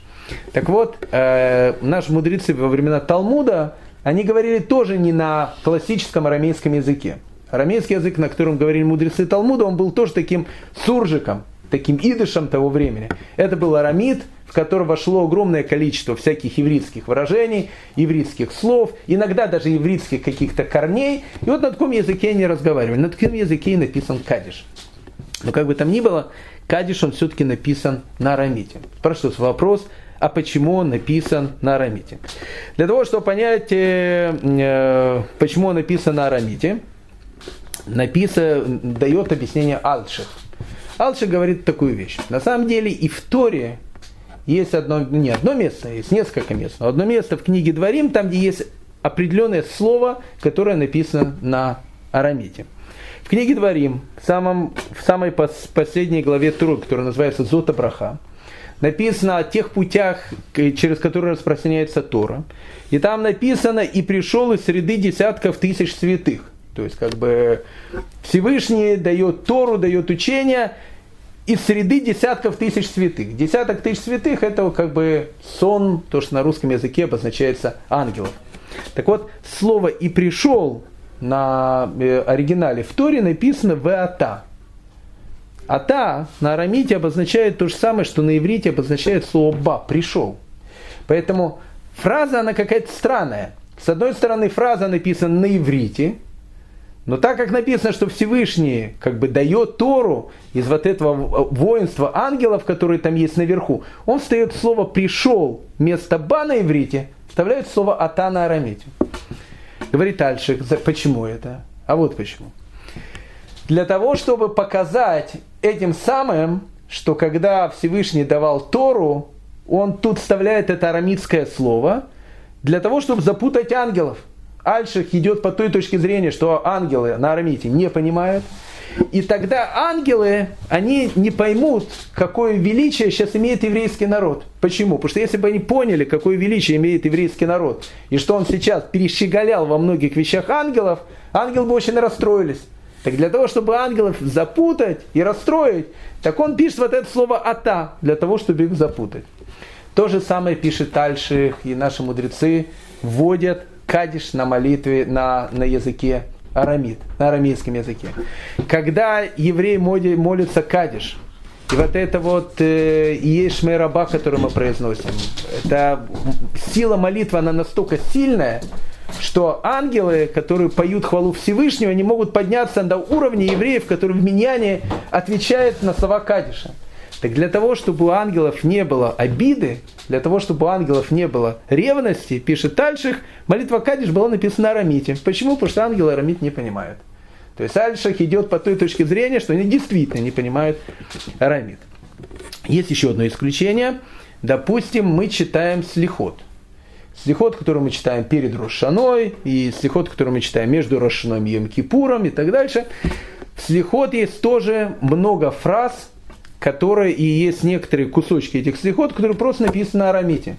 S1: Так вот, э, наши мудрецы во времена Талмуда, они говорили тоже не на классическом арамейском языке. Арамейский язык, на котором говорили мудрецы Талмуда, он был тоже таким суржиком, таким идышем того времени. Это был арамид, в который вошло огромное количество всяких еврейских выражений, еврейских слов, иногда даже еврейских каких-то корней. И вот на таком языке они разговаривали. На таком языке и написан кадиш. Но как бы там ни было, кадиш он все-таки написан на арамите. Спрашивается вопрос, а почему он написан на арамите. Для того, чтобы понять, э, э, почему он написан на арамите, написан, дает объяснение Алших. Алших говорит такую вещь. На самом деле и в Торе есть одно, не одно место, есть несколько мест. Но одно место в книге Дворим, там, где есть определенное слово, которое написано на арамите. В книге Дворим, в, самом, в самой последней главе Туры, которая называется Зота Браха, написано о тех путях, через которые распространяется Тора. И там написано, и пришел из среды десятков тысяч святых. То есть, как бы Всевышний дает Тору, дает учение из среды десятков тысяч святых. Десяток тысяч святых это как бы сон, то, что на русском языке обозначается ангелов. Так вот, слово «и пришел» на э, оригинале в Торе написано «веата». «Ата» на арамите обозначает то же самое, что на иврите обозначает слово «ба» – «пришел». Поэтому фраза, она какая-то странная. С одной стороны, фраза написана на иврите, но так как написано, что Всевышний как бы дает Тору из вот этого воинства ангелов, которые там есть наверху, он встает слово «пришел» вместо «ба» на иврите, вставляет слово «ата» на арамите. Говорит дальше, почему это? А вот почему. Для того, чтобы показать этим самым, что когда Всевышний давал Тору, он тут вставляет это арамитское слово, для того, чтобы запутать ангелов. Альших идет по той точке зрения, что ангелы на арамите не понимают. И тогда ангелы, они не поймут, какое величие сейчас имеет еврейский народ. Почему? Потому что если бы они поняли, какое величие имеет еврейский народ, и что он сейчас перещеголял во многих вещах ангелов, ангелы бы очень расстроились. Так для того, чтобы ангелов запутать и расстроить, так он пишет вот это слово «ата», для того, чтобы их запутать. То же самое пишет дальше, и наши мудрецы вводят кадиш на молитве на, на языке арамид, на арамейском языке. Когда еврей молится кадиш, и вот это вот э, и есть шмейраба, который мы произносим, это сила молитвы, она настолько сильная, что ангелы, которые поют хвалу Всевышнего, они могут подняться до уровня евреев, которые в Миньяне отвечают на слова Кадиша. Так для того, чтобы у ангелов не было обиды, для того, чтобы у ангелов не было ревности, пишет Тальших, молитва Кадиш была написана на арамите. Почему? Потому что ангелы арамит не понимают. То есть Альшах идет по той точке зрения, что они действительно не понимают арамит. Есть еще одно исключение. Допустим, мы читаем слихот. Слихот, который мы читаем перед Рошаной, и слихот, который мы читаем между Рошаной и Йом-Кипуром и так дальше. В слихот есть тоже много фраз, которые и есть некоторые кусочки этих слихот, которые просто написаны на арамите.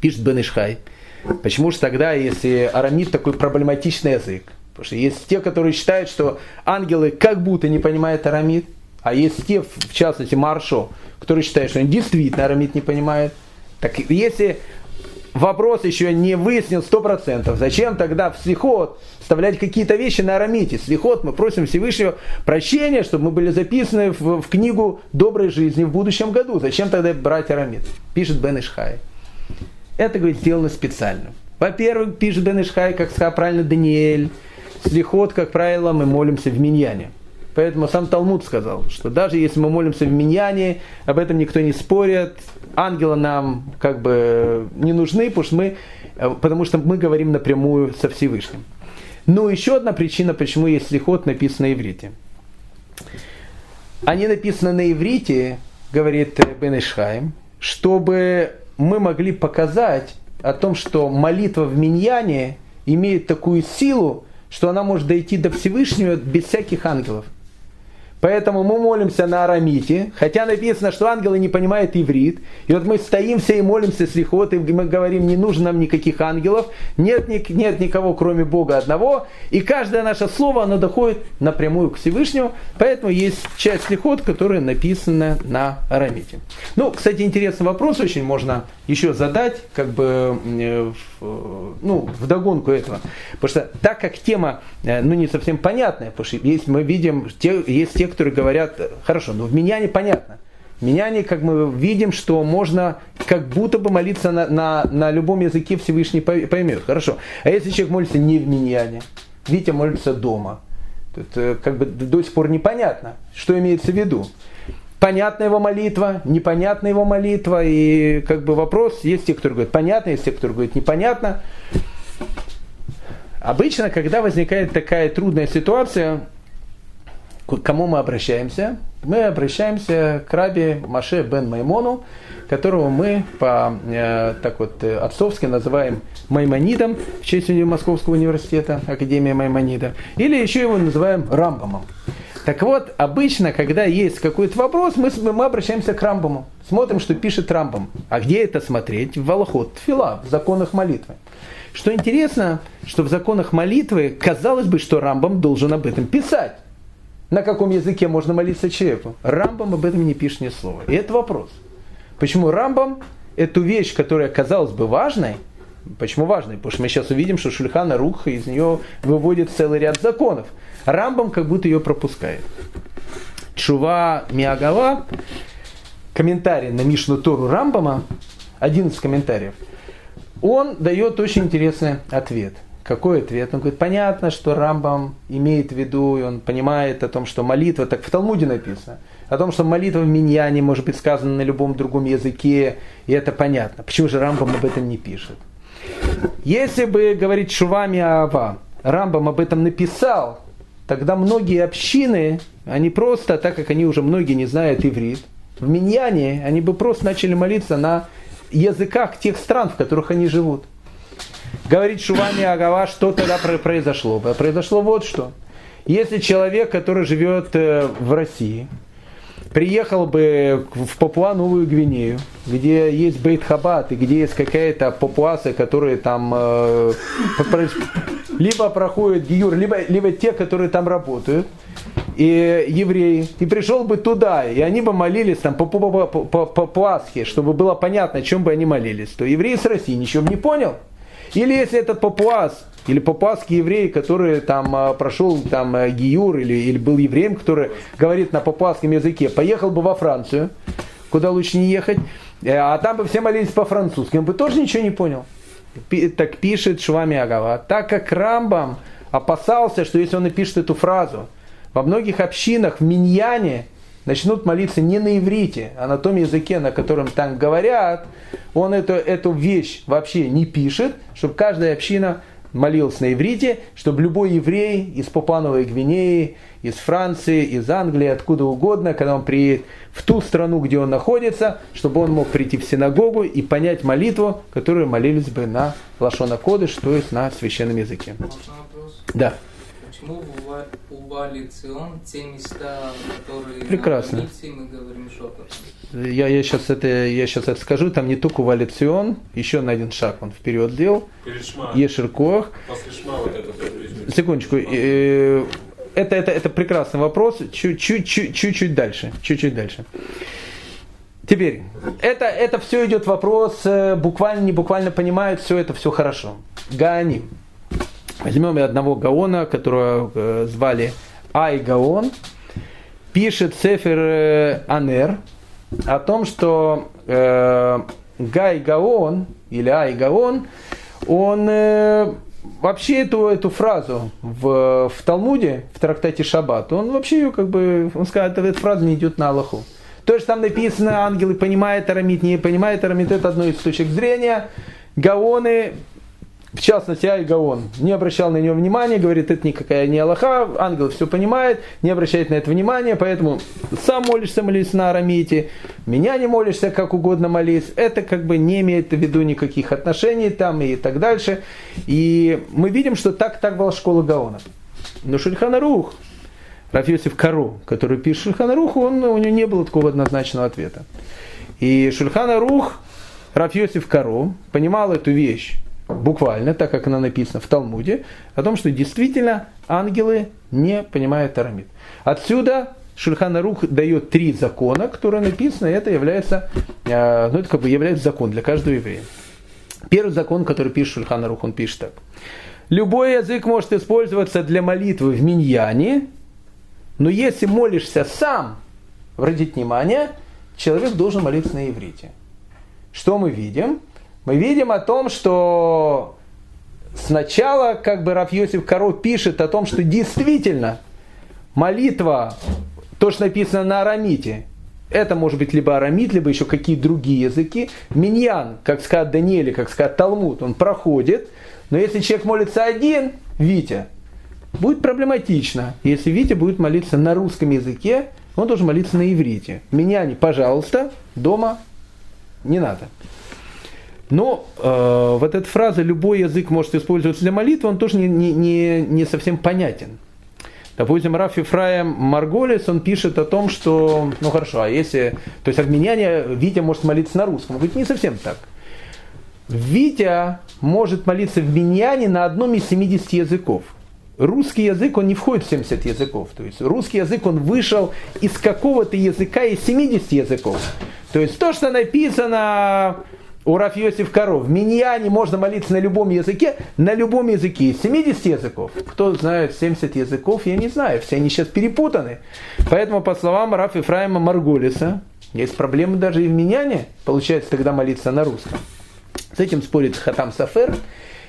S1: Пишет Бенешхай. Почему же тогда, если арамит такой проблематичный язык? Потому что есть те, которые считают, что ангелы как будто не понимают арамит, а есть те, в частности, Маршо, которые считают, что они действительно арамит не понимают. Так если вопрос еще не выяснил сто процентов. Зачем тогда в слихот вставлять какие-то вещи на арамите? Слихот мы просим Всевышнего прощения, чтобы мы были записаны в, в книгу доброй жизни в будущем году. Зачем тогда брать арамит? Пишет Бен Ишхай. Это, говорит, сделано специально. Во-первых, пишет Бен Ишхай, как сказал правильно Даниэль, слихот, как правило, мы молимся в миньяне. Поэтому сам Талмуд сказал, что даже если мы молимся в миньяне, об этом никто не спорит, ангелы нам как бы не нужны, потому что мы, потому что мы говорим напрямую со Всевышним. Но еще одна причина, почему есть лихот, написано на иврите. Они написаны на иврите, говорит Бен Ишхайм, чтобы мы могли показать о том, что молитва в миньяне имеет такую силу, что она может дойти до Всевышнего без всяких ангелов. Поэтому мы молимся на арамите, хотя написано, что ангелы не понимают иврит. И вот мы стоим все и молимся с лихот, и мы говорим, не нужно нам никаких ангелов, нет, нет никого, кроме Бога одного. И каждое наше слово, оно доходит напрямую к Всевышнему. Поэтому есть часть лихот, которая написана на арамите. Ну, кстати, интересный вопрос очень можно еще задать, как бы, э, ну, в догонку этого. Потому что так как тема, э, ну, не совсем понятная, потому что есть, мы видим, есть те, которые говорят, хорошо, ну в меня непонятно. В как мы видим, что можно как будто бы молиться на, на, на любом языке Всевышний поймет. Хорошо. А если человек молится не в Миньяне, Витя молится дома, то это как бы до сих пор непонятно, что имеется в виду. Понятна его молитва, непонятна его молитва, и как бы вопрос, есть те, которые говорят понятно, есть те, которые говорят непонятно. Обычно, когда возникает такая трудная ситуация, к кому мы обращаемся? Мы обращаемся к Раби Маше бен Маймону, которого мы по э, так вот э, отцовски называем Маймонидом в честь Московского университета, Академия Маймонида, или еще его называем Рамбамом. Так вот, обычно, когда есть какой-то вопрос, мы, мы обращаемся к Рамбаму. Смотрим, что пишет Рамбам. А где это смотреть? В Аллахот Фила, в законах молитвы. Что интересно, что в законах молитвы, казалось бы, что Рамбам должен об этом писать. На каком языке можно молиться человеку? Рамбам об этом не пишет ни слова. И это вопрос. Почему Рамбам эту вещь, которая казалась бы важной, почему важной? Потому что мы сейчас увидим, что Шульхана Руха из нее выводит целый ряд законов. Рамбам как будто ее пропускает. Чува Миагава, комментарий на Мишну Тору Рамбама, один из комментариев, он дает очень интересный ответ. Какой ответ? Он говорит, понятно, что Рамбам имеет в виду, и он понимает о том, что молитва, так в Талмуде написано, о том, что молитва в Миньяне может быть сказана на любом другом языке, и это понятно. Почему же Рамбам об этом не пишет? Если бы говорить Шувами Ава, Рамбам об этом написал, тогда многие общины, они просто, так как они уже многие не знают иврит, в Миньяне они бы просто начали молиться на языках тех стран, в которых они живут. Говорит Шувами Агава, что тогда произошло? Произошло вот что. Если человек, который живет э, в России, приехал бы в Папуа Новую Гвинею, где есть Бейт Хабат и где есть какая-то папуасы, которые там э, либо проходят гиюр, либо, либо те, которые там работают, и евреи, и пришел бы туда, и они бы молились там по, Пасхе, чтобы было понятно, о чем бы они молились, то еврей с России ничего бы не понял. Или если этот папуас, или папуасский еврей, который там а, прошел там а, гиюр, или, или был евреем, который говорит на папуасском языке, поехал бы во Францию, куда лучше не ехать, э, а там бы все молились по-французски, он бы тоже ничего не понял. Так пишет Швами Агава. Так как Рамбам опасался, что если он напишет эту фразу, во многих общинах в Миньяне начнут молиться не на иврите, а на том языке, на котором там говорят, он эту, эту вещь вообще не пишет, чтобы каждая община молилась на иврите, чтобы любой еврей из Папановой Гвинеи, из Франции, из Англии, откуда угодно, когда он приедет в ту страну, где он находится, чтобы он мог прийти в синагогу и понять молитву, которую молились бы на Лашона Кодыш, то есть на священном языке. Да.
S2: Почему у Валицион те места, которые
S1: Прекрасно.
S2: на границе, мы говорим шепотом?
S1: Я, я, сейчас это, я сейчас это скажу, там не только Валицион, еще на один шаг он вперед
S3: Шма.
S1: Ешеркох.
S3: После Шма вот это тоже везде.
S1: Секундочку. э, Это, это, это прекрасный вопрос. Чуть-чуть, чуть-чуть дальше. Чуть-чуть дальше. Теперь, это, это все идет вопрос, э, буквально, не буквально понимают, все это все хорошо. Гааним. Возьмем одного Гаона, которого э, звали Ай Гаон, пишет Сефер э, Анер о том, что э, Гай Гаон или Ай Гаон, он э, вообще эту, эту фразу в, в Талмуде, в трактате Шаббат, он вообще ее как бы, он сказал, эта фраза не идет на Аллаху. То, что там написано, ангелы понимают арамит, не понимают арамит, это одно из точек зрения. Гаоны в частности, Ай Гаон не обращал на него внимания, говорит, это никакая не Аллаха, ангел все понимает, не обращает на это внимания, поэтому сам молишься, молись на арамите, меня не молишься, как угодно молись, это как бы не имеет в виду никаких отношений там и так дальше. И мы видим, что так, так была школа Гаона. Но Шульханарух, Рафиосиф Кару, который пишет Шульханарух, он, у него не было такого однозначного ответа. И Шульханарух, Рафиосиф Кару, понимал эту вещь, буквально, так как она написана в Талмуде, о том, что действительно ангелы не понимают арамид. Отсюда Шульхан Рух дает три закона, которые написаны, и это является, э, ну, это как бы является закон для каждого еврея. Первый закон, который пишет Шульхан Рух, он пишет так. Любой язык может использоваться для молитвы в миньяне, но если молишься сам, обратите внимание, человек должен молиться на иврите. Что мы видим? Мы видим о том, что сначала как бы Раф Йосиф Каро пишет о том, что действительно молитва, то, что написано на арамите, это может быть либо арамит, либо еще какие-то другие языки. Миньян, как сказать Даниэль, как сказать Талмуд, он проходит. Но если человек молится один, Витя, будет проблематично. Если Витя будет молиться на русском языке, он должен молиться на иврите. Меня не, пожалуйста, дома не надо. Но э, вот эта фраза «любой язык может использоваться для молитвы», он тоже не, не, не, не совсем понятен. Допустим, Раф Ефраим Марголис, он пишет о том, что, ну хорошо, а если, то есть армяне, Витя может молиться на русском. Он говорит, не совсем так. Витя может молиться в миньяне на одном из 70 языков. Русский язык, он не входит в 70 языков. То есть русский язык, он вышел из какого-то языка из 70 языков. То есть то, что написано у Раф Йосиф Коров. В Миньяне можно молиться на любом языке, на любом языке. Из 70 языков. Кто знает 70 языков, я не знаю. Все они сейчас перепутаны. Поэтому, по словам Раф Ефраима Марголиса, есть проблемы даже и в Миньяне. Получается тогда молиться на русском. С этим спорит Хатам Сафер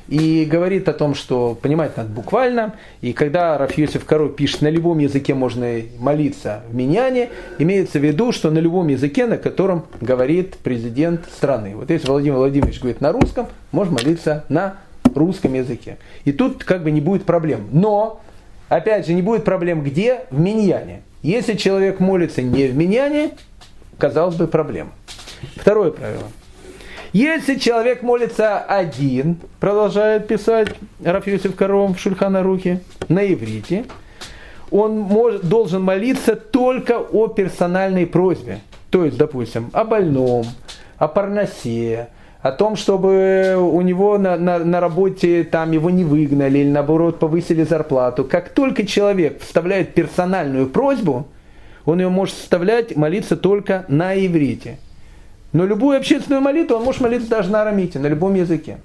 S1: и говорит о том, что понимать надо буквально. И когда Раф Йосиф Каро пишет, на любом языке можно молиться в Миньяне, имеется в виду, что на любом языке, на котором говорит президент страны. Вот если Владимир Владимирович говорит на русском, можно молиться на русском языке. И тут как бы не будет проблем. Но, опять же, не будет проблем где? В Миньяне. Если человек молится не в Миньяне, казалось бы, проблема. Второе правило – если человек молится один, продолжает писать Рафиусев Кором в Шульхана Рухе, на иврите, он может, должен молиться только о персональной просьбе. То есть, допустим, о больном, о парносе, о том, чтобы у него на, на, на работе там его не выгнали или наоборот повысили зарплату. Как только человек вставляет персональную просьбу, он ее может вставлять, молиться только на иврите. Но любую общественную молитву он может молиться даже на арамите, на любом языке.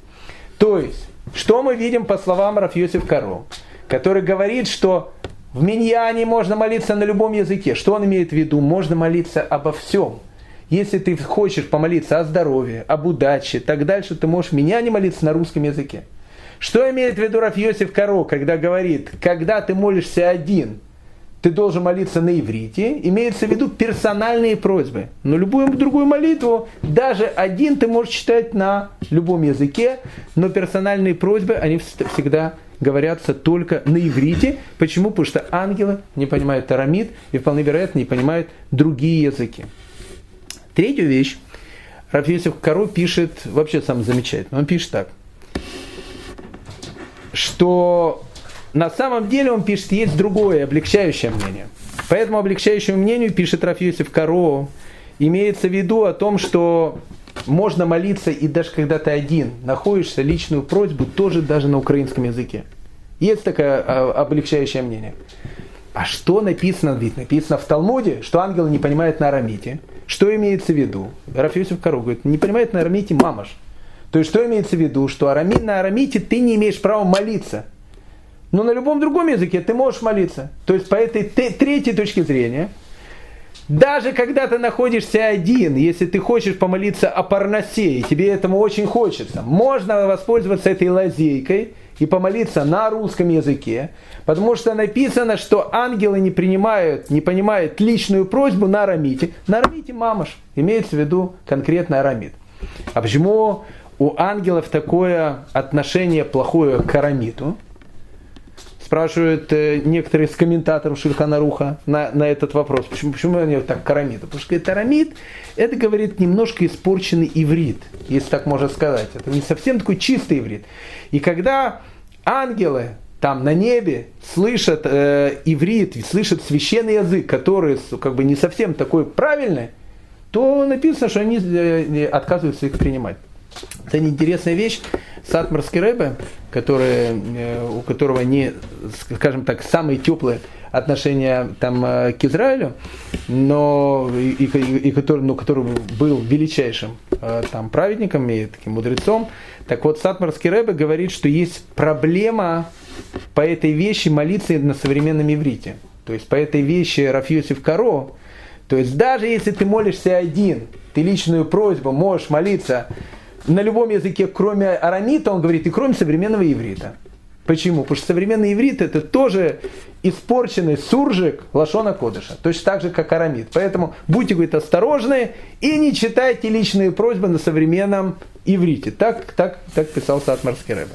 S1: То есть, что мы видим по словам Рафьосиф Каро, который говорит, что в Миньяне можно молиться на любом языке. Что он имеет в виду? Можно молиться обо всем. Если ты хочешь помолиться о здоровье, об удаче, так дальше ты можешь в Миньяне молиться на русском языке. Что имеет в виду Рафьосиф Каро, когда говорит, когда ты молишься один, ты должен молиться на иврите, имеется в виду персональные просьбы. Но любую другую молитву, даже один ты можешь читать на любом языке, но персональные просьбы, они всегда говорятся только на иврите. Почему? Потому что ангелы не понимают арамид и вполне вероятно не понимают другие языки. Третью вещь Рафисов Каро пишет, вообще сам замечательно, он пишет так, что на самом деле он пишет, есть другое облегчающее мнение. По этому облегчающему мнению пишет Рафьюсиф Каро, имеется в виду о том, что можно молиться и даже когда ты один находишься, личную просьбу тоже даже на украинском языке. Есть такое а, облегчающее мнение. А что написано, ведь написано в Талмуде, что ангелы не понимают на арамите. Что имеется в виду? Рафиосиф Кару говорит, не понимает на арамите мамаш. То есть что имеется в виду? Что арамит, на арамите ты не имеешь права молиться. Но на любом другом языке ты можешь молиться. То есть по этой третьей точке зрения, даже когда ты находишься один, если ты хочешь помолиться о парносе, и тебе этому очень хочется, можно воспользоваться этой лазейкой и помолиться на русском языке, потому что написано, что ангелы не принимают, не понимают личную просьбу на арамите. На арамите мамаш, имеется в виду конкретно арамит. А почему у ангелов такое отношение плохое к арамиту? Спрашивают э, некоторые из комментаторов Шульханаруха на, на этот вопрос. Почему, почему они так карамид? Потому что карамид, это, говорит, немножко испорченный иврит, если так можно сказать. Это не совсем такой чистый иврит. И когда ангелы там на небе слышат э, иврит, слышат священный язык, который как бы не совсем такой правильный, то написано, что они э, отказываются их принимать. Это интересная вещь. Сатмарский Рэбе, который, э, у которого не, скажем так, самые теплые отношения там, э, к Израилю, но и, и, и который, ну, который был величайшим э, там, праведником и таким мудрецом. Так вот, Сатмарский Рэбе говорит, что есть проблема по этой вещи молиться на современном иврите. То есть по этой вещи Рафьосиф Каро, то есть даже если ты молишься один, ты личную просьбу можешь молиться на любом языке, кроме арамита, он говорит, и кроме современного иврита. Почему? Потому что современный иврит это тоже испорченный суржик лашона кодыша. Точно так же, как арамит. Поэтому будьте, говорит, осторожны и не читайте личные просьбы на современном иврите. Так, так, так писал Сатмарский Рэбе.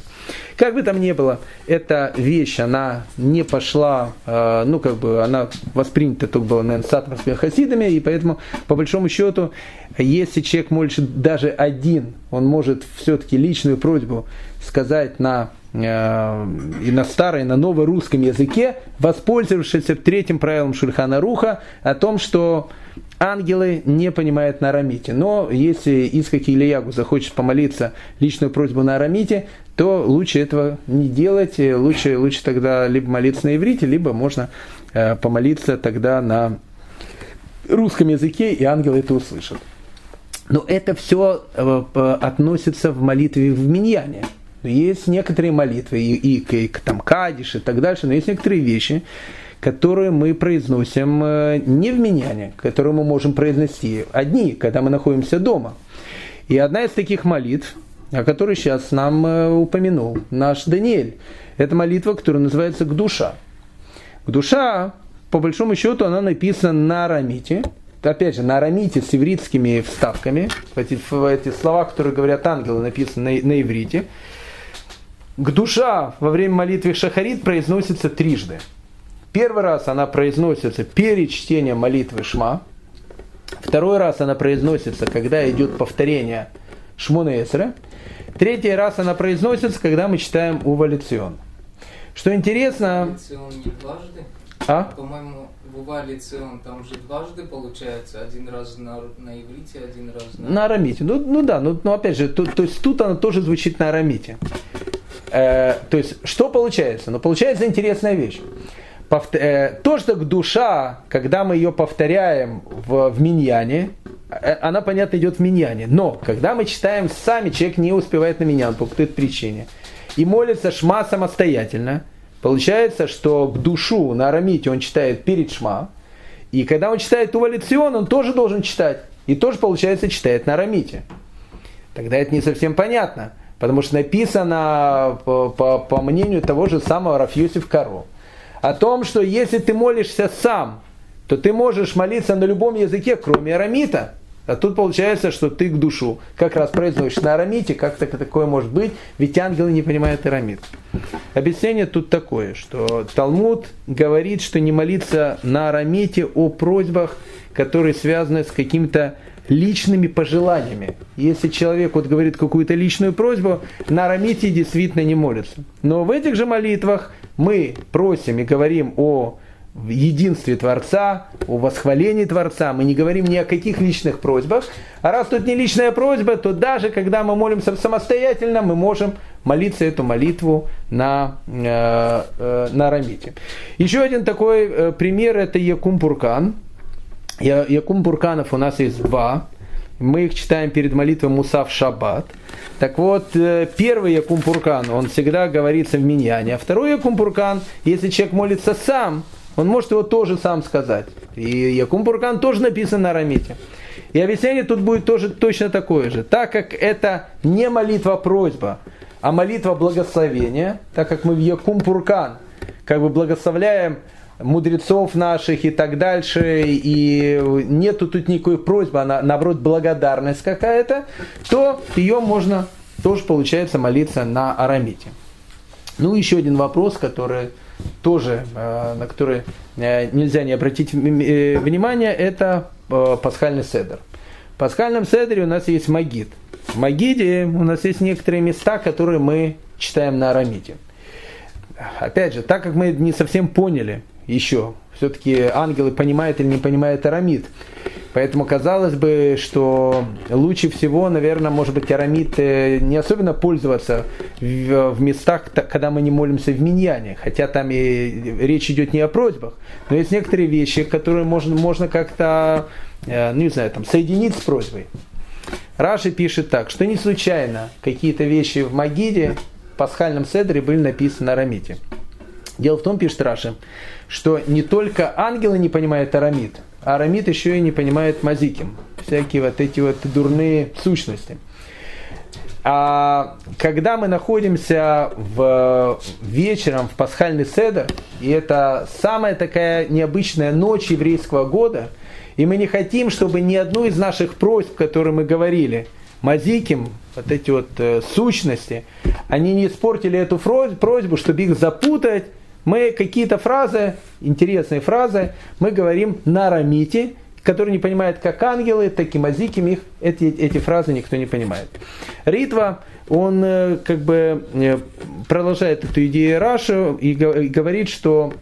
S1: Как бы там ни было, эта вещь, она не пошла, э, ну, как бы, она воспринята только была, наверное, сатмарскими хасидами, и поэтому, по большому счету, если человек может даже один, он может все-таки личную просьбу сказать на и на старой, и на новорусском языке, воспользовавшись третьим правилом Шульхана Руха о том, что ангелы не понимают на арамите. Но если Ицхак или Ягу захочет помолиться личную просьбу на арамите, то лучше этого не делать. Лучше, лучше тогда либо молиться на иврите, либо можно э, помолиться тогда на русском языке, и ангелы это услышат. Но это все э, относится в молитве в миньяне. Есть некоторые молитвы, и, и, и там кадиш и так дальше, но есть некоторые вещи, которые мы произносим э, не в миньяне, которые мы можем произнести одни, когда мы находимся дома. И одна из таких молитв, о которой сейчас нам э, упомянул наш Даниэль, это молитва, которая называется «Гдуша». «Гдуша», по большому счету, она написана на арамите, опять же, на арамите с ивритскими вставками, эти, эти слова, которые говорят ангелы, написаны на, на иврите. Гдуша во время молитвы Шахарит произносится трижды. Первый раз она произносится перед чтением молитвы Шма. Второй раз она произносится, когда идет повторение Шмона Эсра. Третий раз она произносится, когда мы читаем Увалицион. Что интересно...
S2: Увалицион не дважды?
S1: А?
S2: По-моему, в Увалицион там же дважды получается. Один раз на, на иврите, один раз на...
S1: На арамите. Ну, ну да, но, но опять же, то, то есть тут она тоже звучит на арамите. Э, то есть, что получается? Ну, получается интересная вещь. Повтор... Э, то, что душа, когда мы ее повторяем в, в миньяне, э, она, понятно, идет в миньяне. Но, когда мы читаем сами, человек не успевает на миньян по какой-то причине. И молится шма самостоятельно. Получается, что к душу на арамите он читает перед шма. И когда он читает увалицион, он тоже должен читать. И тоже, получается, читает на арамите. Тогда это не совсем понятно. Потому что написано, по, по, по мнению того же самого Рафьюсиф Каро, о том, что если ты молишься сам, то ты можешь молиться на любом языке, кроме арамита. А тут получается, что ты к душу как раз произносишь на арамите, как так такое может быть, ведь ангелы не понимают арамит. Объяснение тут такое, что Талмуд говорит, что не молиться на арамите о просьбах, которые связаны с каким-то личными пожеланиями. Если человек вот говорит какую-то личную просьбу, на арамите действительно не молится. Но в этих же молитвах мы просим и говорим о единстве Творца, о восхвалении Творца, мы не говорим ни о каких личных просьбах. А раз тут не личная просьба, то даже когда мы молимся самостоятельно, мы можем молиться эту молитву на, э, э, на арамите. Еще один такой э, пример это Якум Пуркан. Якум Бурканов у нас есть два. Мы их читаем перед молитвой Мусав Шаббат. Так вот, э, первый Якум Пуркан, он всегда говорится в миньяне. А второй Якум Пуркан, если человек молится сам, он может его тоже сам сказать. И Якум Пуркан тоже написан на арамите. И объяснение тут будет тоже точно такое же. Так как это не молитва просьба, а молитва благословения, так как мы в Якум Пуркан как бы благословляем мудрецов наших и так дальше, и нету тут никакой просьбы, она наоборот благодарность какая-то, то ее можно тоже получается молиться на арамите. Ну, еще один вопрос, который тоже, э, на который э, нельзя не обратить э, внимание, это пасхальный седр. В пасхальном седре у нас есть магид. В магиде у нас есть некоторые места, которые мы читаем на арамите. Опять же, так как мы не совсем поняли, еще. Все-таки ангелы понимают или не понимают арамид. Поэтому казалось бы, что лучше всего, наверное, может быть, арамид э, не особенно пользоваться в, местах, когда мы не молимся в миньяне. Хотя там и речь идет не о просьбах. Но есть некоторые вещи, которые можно, можно как-то, э, ну не знаю, там, соединить с просьбой. Раши пишет так, что не случайно какие-то вещи в Магиде, в пасхальном седре были написаны на арамите. Дело в том, пишет Раши, что не только ангелы не понимают арамид, а арамид еще и не понимает мазиким. Всякие вот эти вот дурные сущности. А когда мы находимся в вечером в пасхальный седер, и это самая такая необычная ночь еврейского года, и мы не хотим, чтобы ни одну из наших просьб, которые мы говорили, Мазиким, вот эти вот э, сущности, они не испортили эту просьбу, чтобы их запутать. Мы какие-то фразы, интересные фразы, мы говорим на арамите, которые не понимают как ангелы, так и мазиким, их эти, эти фразы никто не понимает. Ритва, он э, как бы э, продолжает эту идею Рашу и говорит, что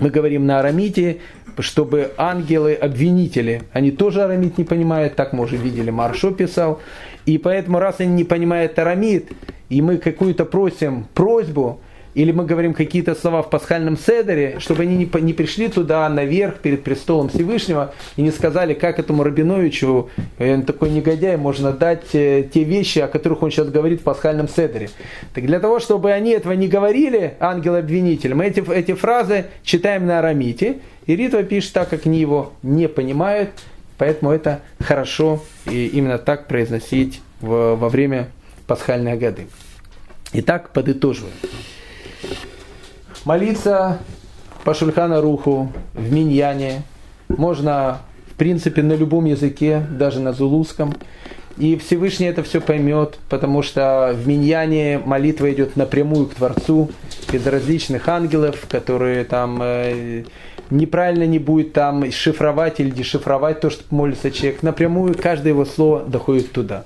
S1: мы говорим на арамите, чтобы ангелы-обвинители, они тоже арамит не понимают, так мы уже видели, Маршо писал, и поэтому раз они не понимают арамит, и мы какую-то просим просьбу, или мы говорим какие-то слова в пасхальном седере, чтобы они не, не пришли туда наверх перед престолом Всевышнего и не сказали, как этому Рабиновичу, э, такой негодяй, можно дать э, те вещи, о которых он сейчас говорит в пасхальном седере. Так для того, чтобы они этого не говорили, ангел-обвинитель, мы эти, эти фразы читаем на арамите, и Ритва пишет так, как они его не понимают, поэтому это хорошо и именно так произносить в, во время пасхальной годы. Итак, подытоживаем молиться по Шульхана Руху в Миньяне. Можно, в принципе, на любом языке, даже на зулузском. И Всевышний это все поймет, потому что в Миньяне молитва идет напрямую к Творцу, без различных ангелов, которые там э, неправильно не будет там шифровать или дешифровать то, что молится человек. Напрямую каждое его слово доходит туда.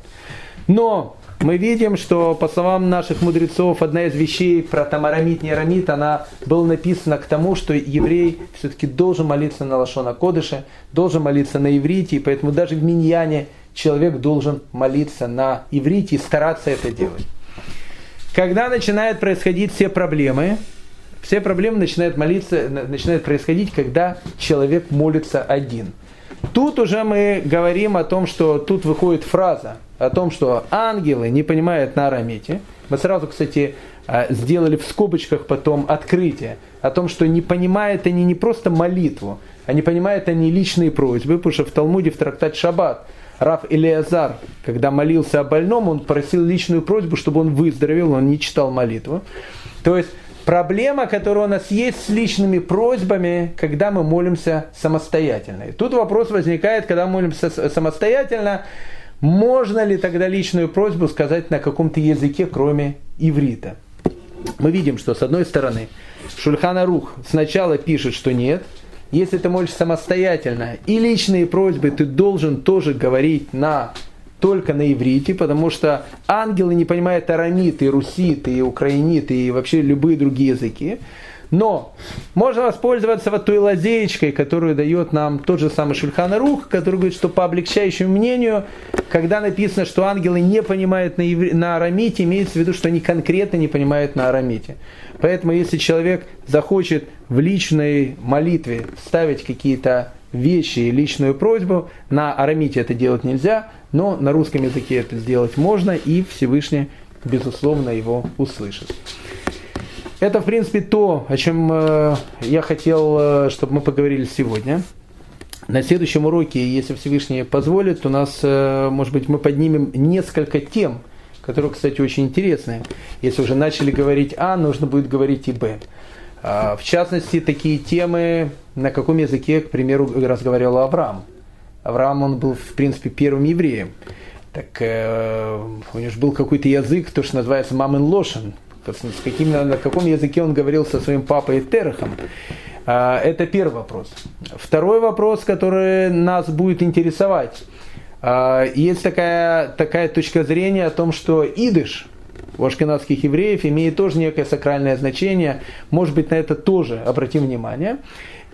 S1: Но мы видим, что по словам наших мудрецов, одна из вещей про Тамарамит, не Рамит, она была написана к тому, что еврей все-таки должен молиться на Лашона Кодыше, должен молиться на иврите, и поэтому даже в Миньяне человек должен молиться на иврите и стараться это делать. Когда начинают происходить все проблемы, все проблемы начинают, молиться, начинают происходить, когда человек молится один. Тут уже мы говорим о том, что тут выходит фраза – о том, что ангелы не понимают на арамите. Мы сразу, кстати, а, сделали в скобочках потом открытие о том, что не понимают они не просто молитву, они понимают они личные просьбы, потому что в Талмуде, в трактате Шаббат, Раф Илиазар, когда молился о больном, он просил личную просьбу, чтобы он выздоровел, он не читал молитву. То есть проблема, которая у нас есть с личными просьбами, когда мы молимся самостоятельно. И тут вопрос возникает, когда мы молимся самостоятельно, можно ли тогда личную просьбу сказать на каком-то языке, кроме иврита? Мы видим, что с одной стороны Шульхана Рух сначала пишет, что нет, если ты молишься самостоятельно, и личные просьбы ты должен тоже говорить на только на иврите, потому что ангелы не понимают арамит, и русит, и украинит, и вообще любые другие языки. Но можно воспользоваться вот той лазеечкой, которую дает нам тот же самый Шульхан Рух, который говорит, что по облегчающему мнению, когда написано, что ангелы не понимают на, евре... на арамите, имеется в виду, что они конкретно не понимают на арамите. Поэтому если человек захочет в личной молитве ставить какие-то вещи и личную просьбу, на арамите это делать нельзя, но на русском языке это сделать можно, и Всевышний, безусловно, его услышит. Это, в принципе, то, о чем э, я хотел, э, чтобы мы поговорили сегодня. На следующем уроке, если Всевышний позволит, у нас, э, может быть, мы поднимем несколько тем, которые, кстати, очень интересные. Если уже начали говорить А, нужно будет говорить и Б. В частности, такие темы, на каком языке, к примеру, разговаривал Авраам. Авраам, он был, в принципе, первым евреем. Так э, у него же был какой-то язык, то, что называется мамин лошен, с каким, на каком языке он говорил со своим папой Терахом. А, это первый вопрос. Второй вопрос, который нас будет интересовать. А, есть такая, такая точка зрения о том, что идыш у ашкенадских евреев имеет тоже некое сакральное значение. Может быть, на это тоже обратим внимание.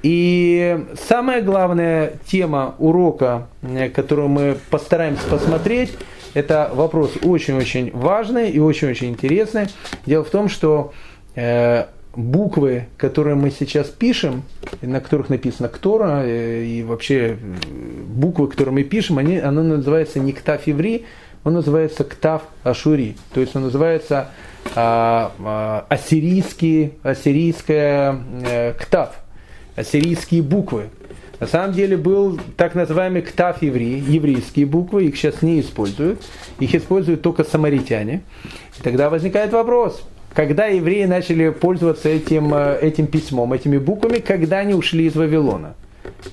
S1: И самая главная тема урока, э, которую мы постараемся посмотреть, это вопрос очень-очень важный и очень-очень интересный. Дело в том, что э, буквы, которые мы сейчас пишем, на которых написано Ктора, э, и вообще буквы, которые мы пишем, они, оно называется не Ктав Иври, он называется Ктав Ашури. То есть он называется а, а, ассирийский, ассирийская э, Ктав, ассирийские буквы. На самом деле был так называемый ктав еврей, еврейские буквы, их сейчас не используют, их используют только самаритяне. И тогда возникает вопрос, когда евреи начали пользоваться этим, э, этим письмом, этими буквами, когда они ушли из Вавилона.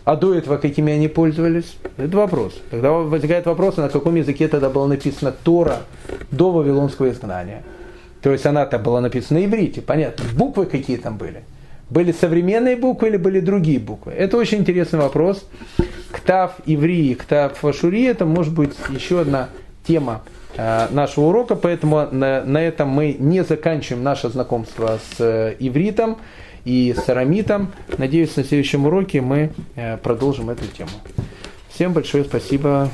S1: А до этого какими они пользовались? Это вопрос. Тогда возникает вопрос, на каком языке тогда было написано Тора до Вавилонского изгнания. То есть она-то была написана на иврите, понятно. Буквы какие там были? Были современные буквы или были другие буквы? Это очень интересный вопрос. Ктав иври и ктав ашури – это может быть еще одна тема э, нашего урока, поэтому на, на этом мы не заканчиваем наше знакомство с э, ивритом и с арамитом. Надеюсь, на следующем уроке мы э, продолжим эту тему. Всем большое спасибо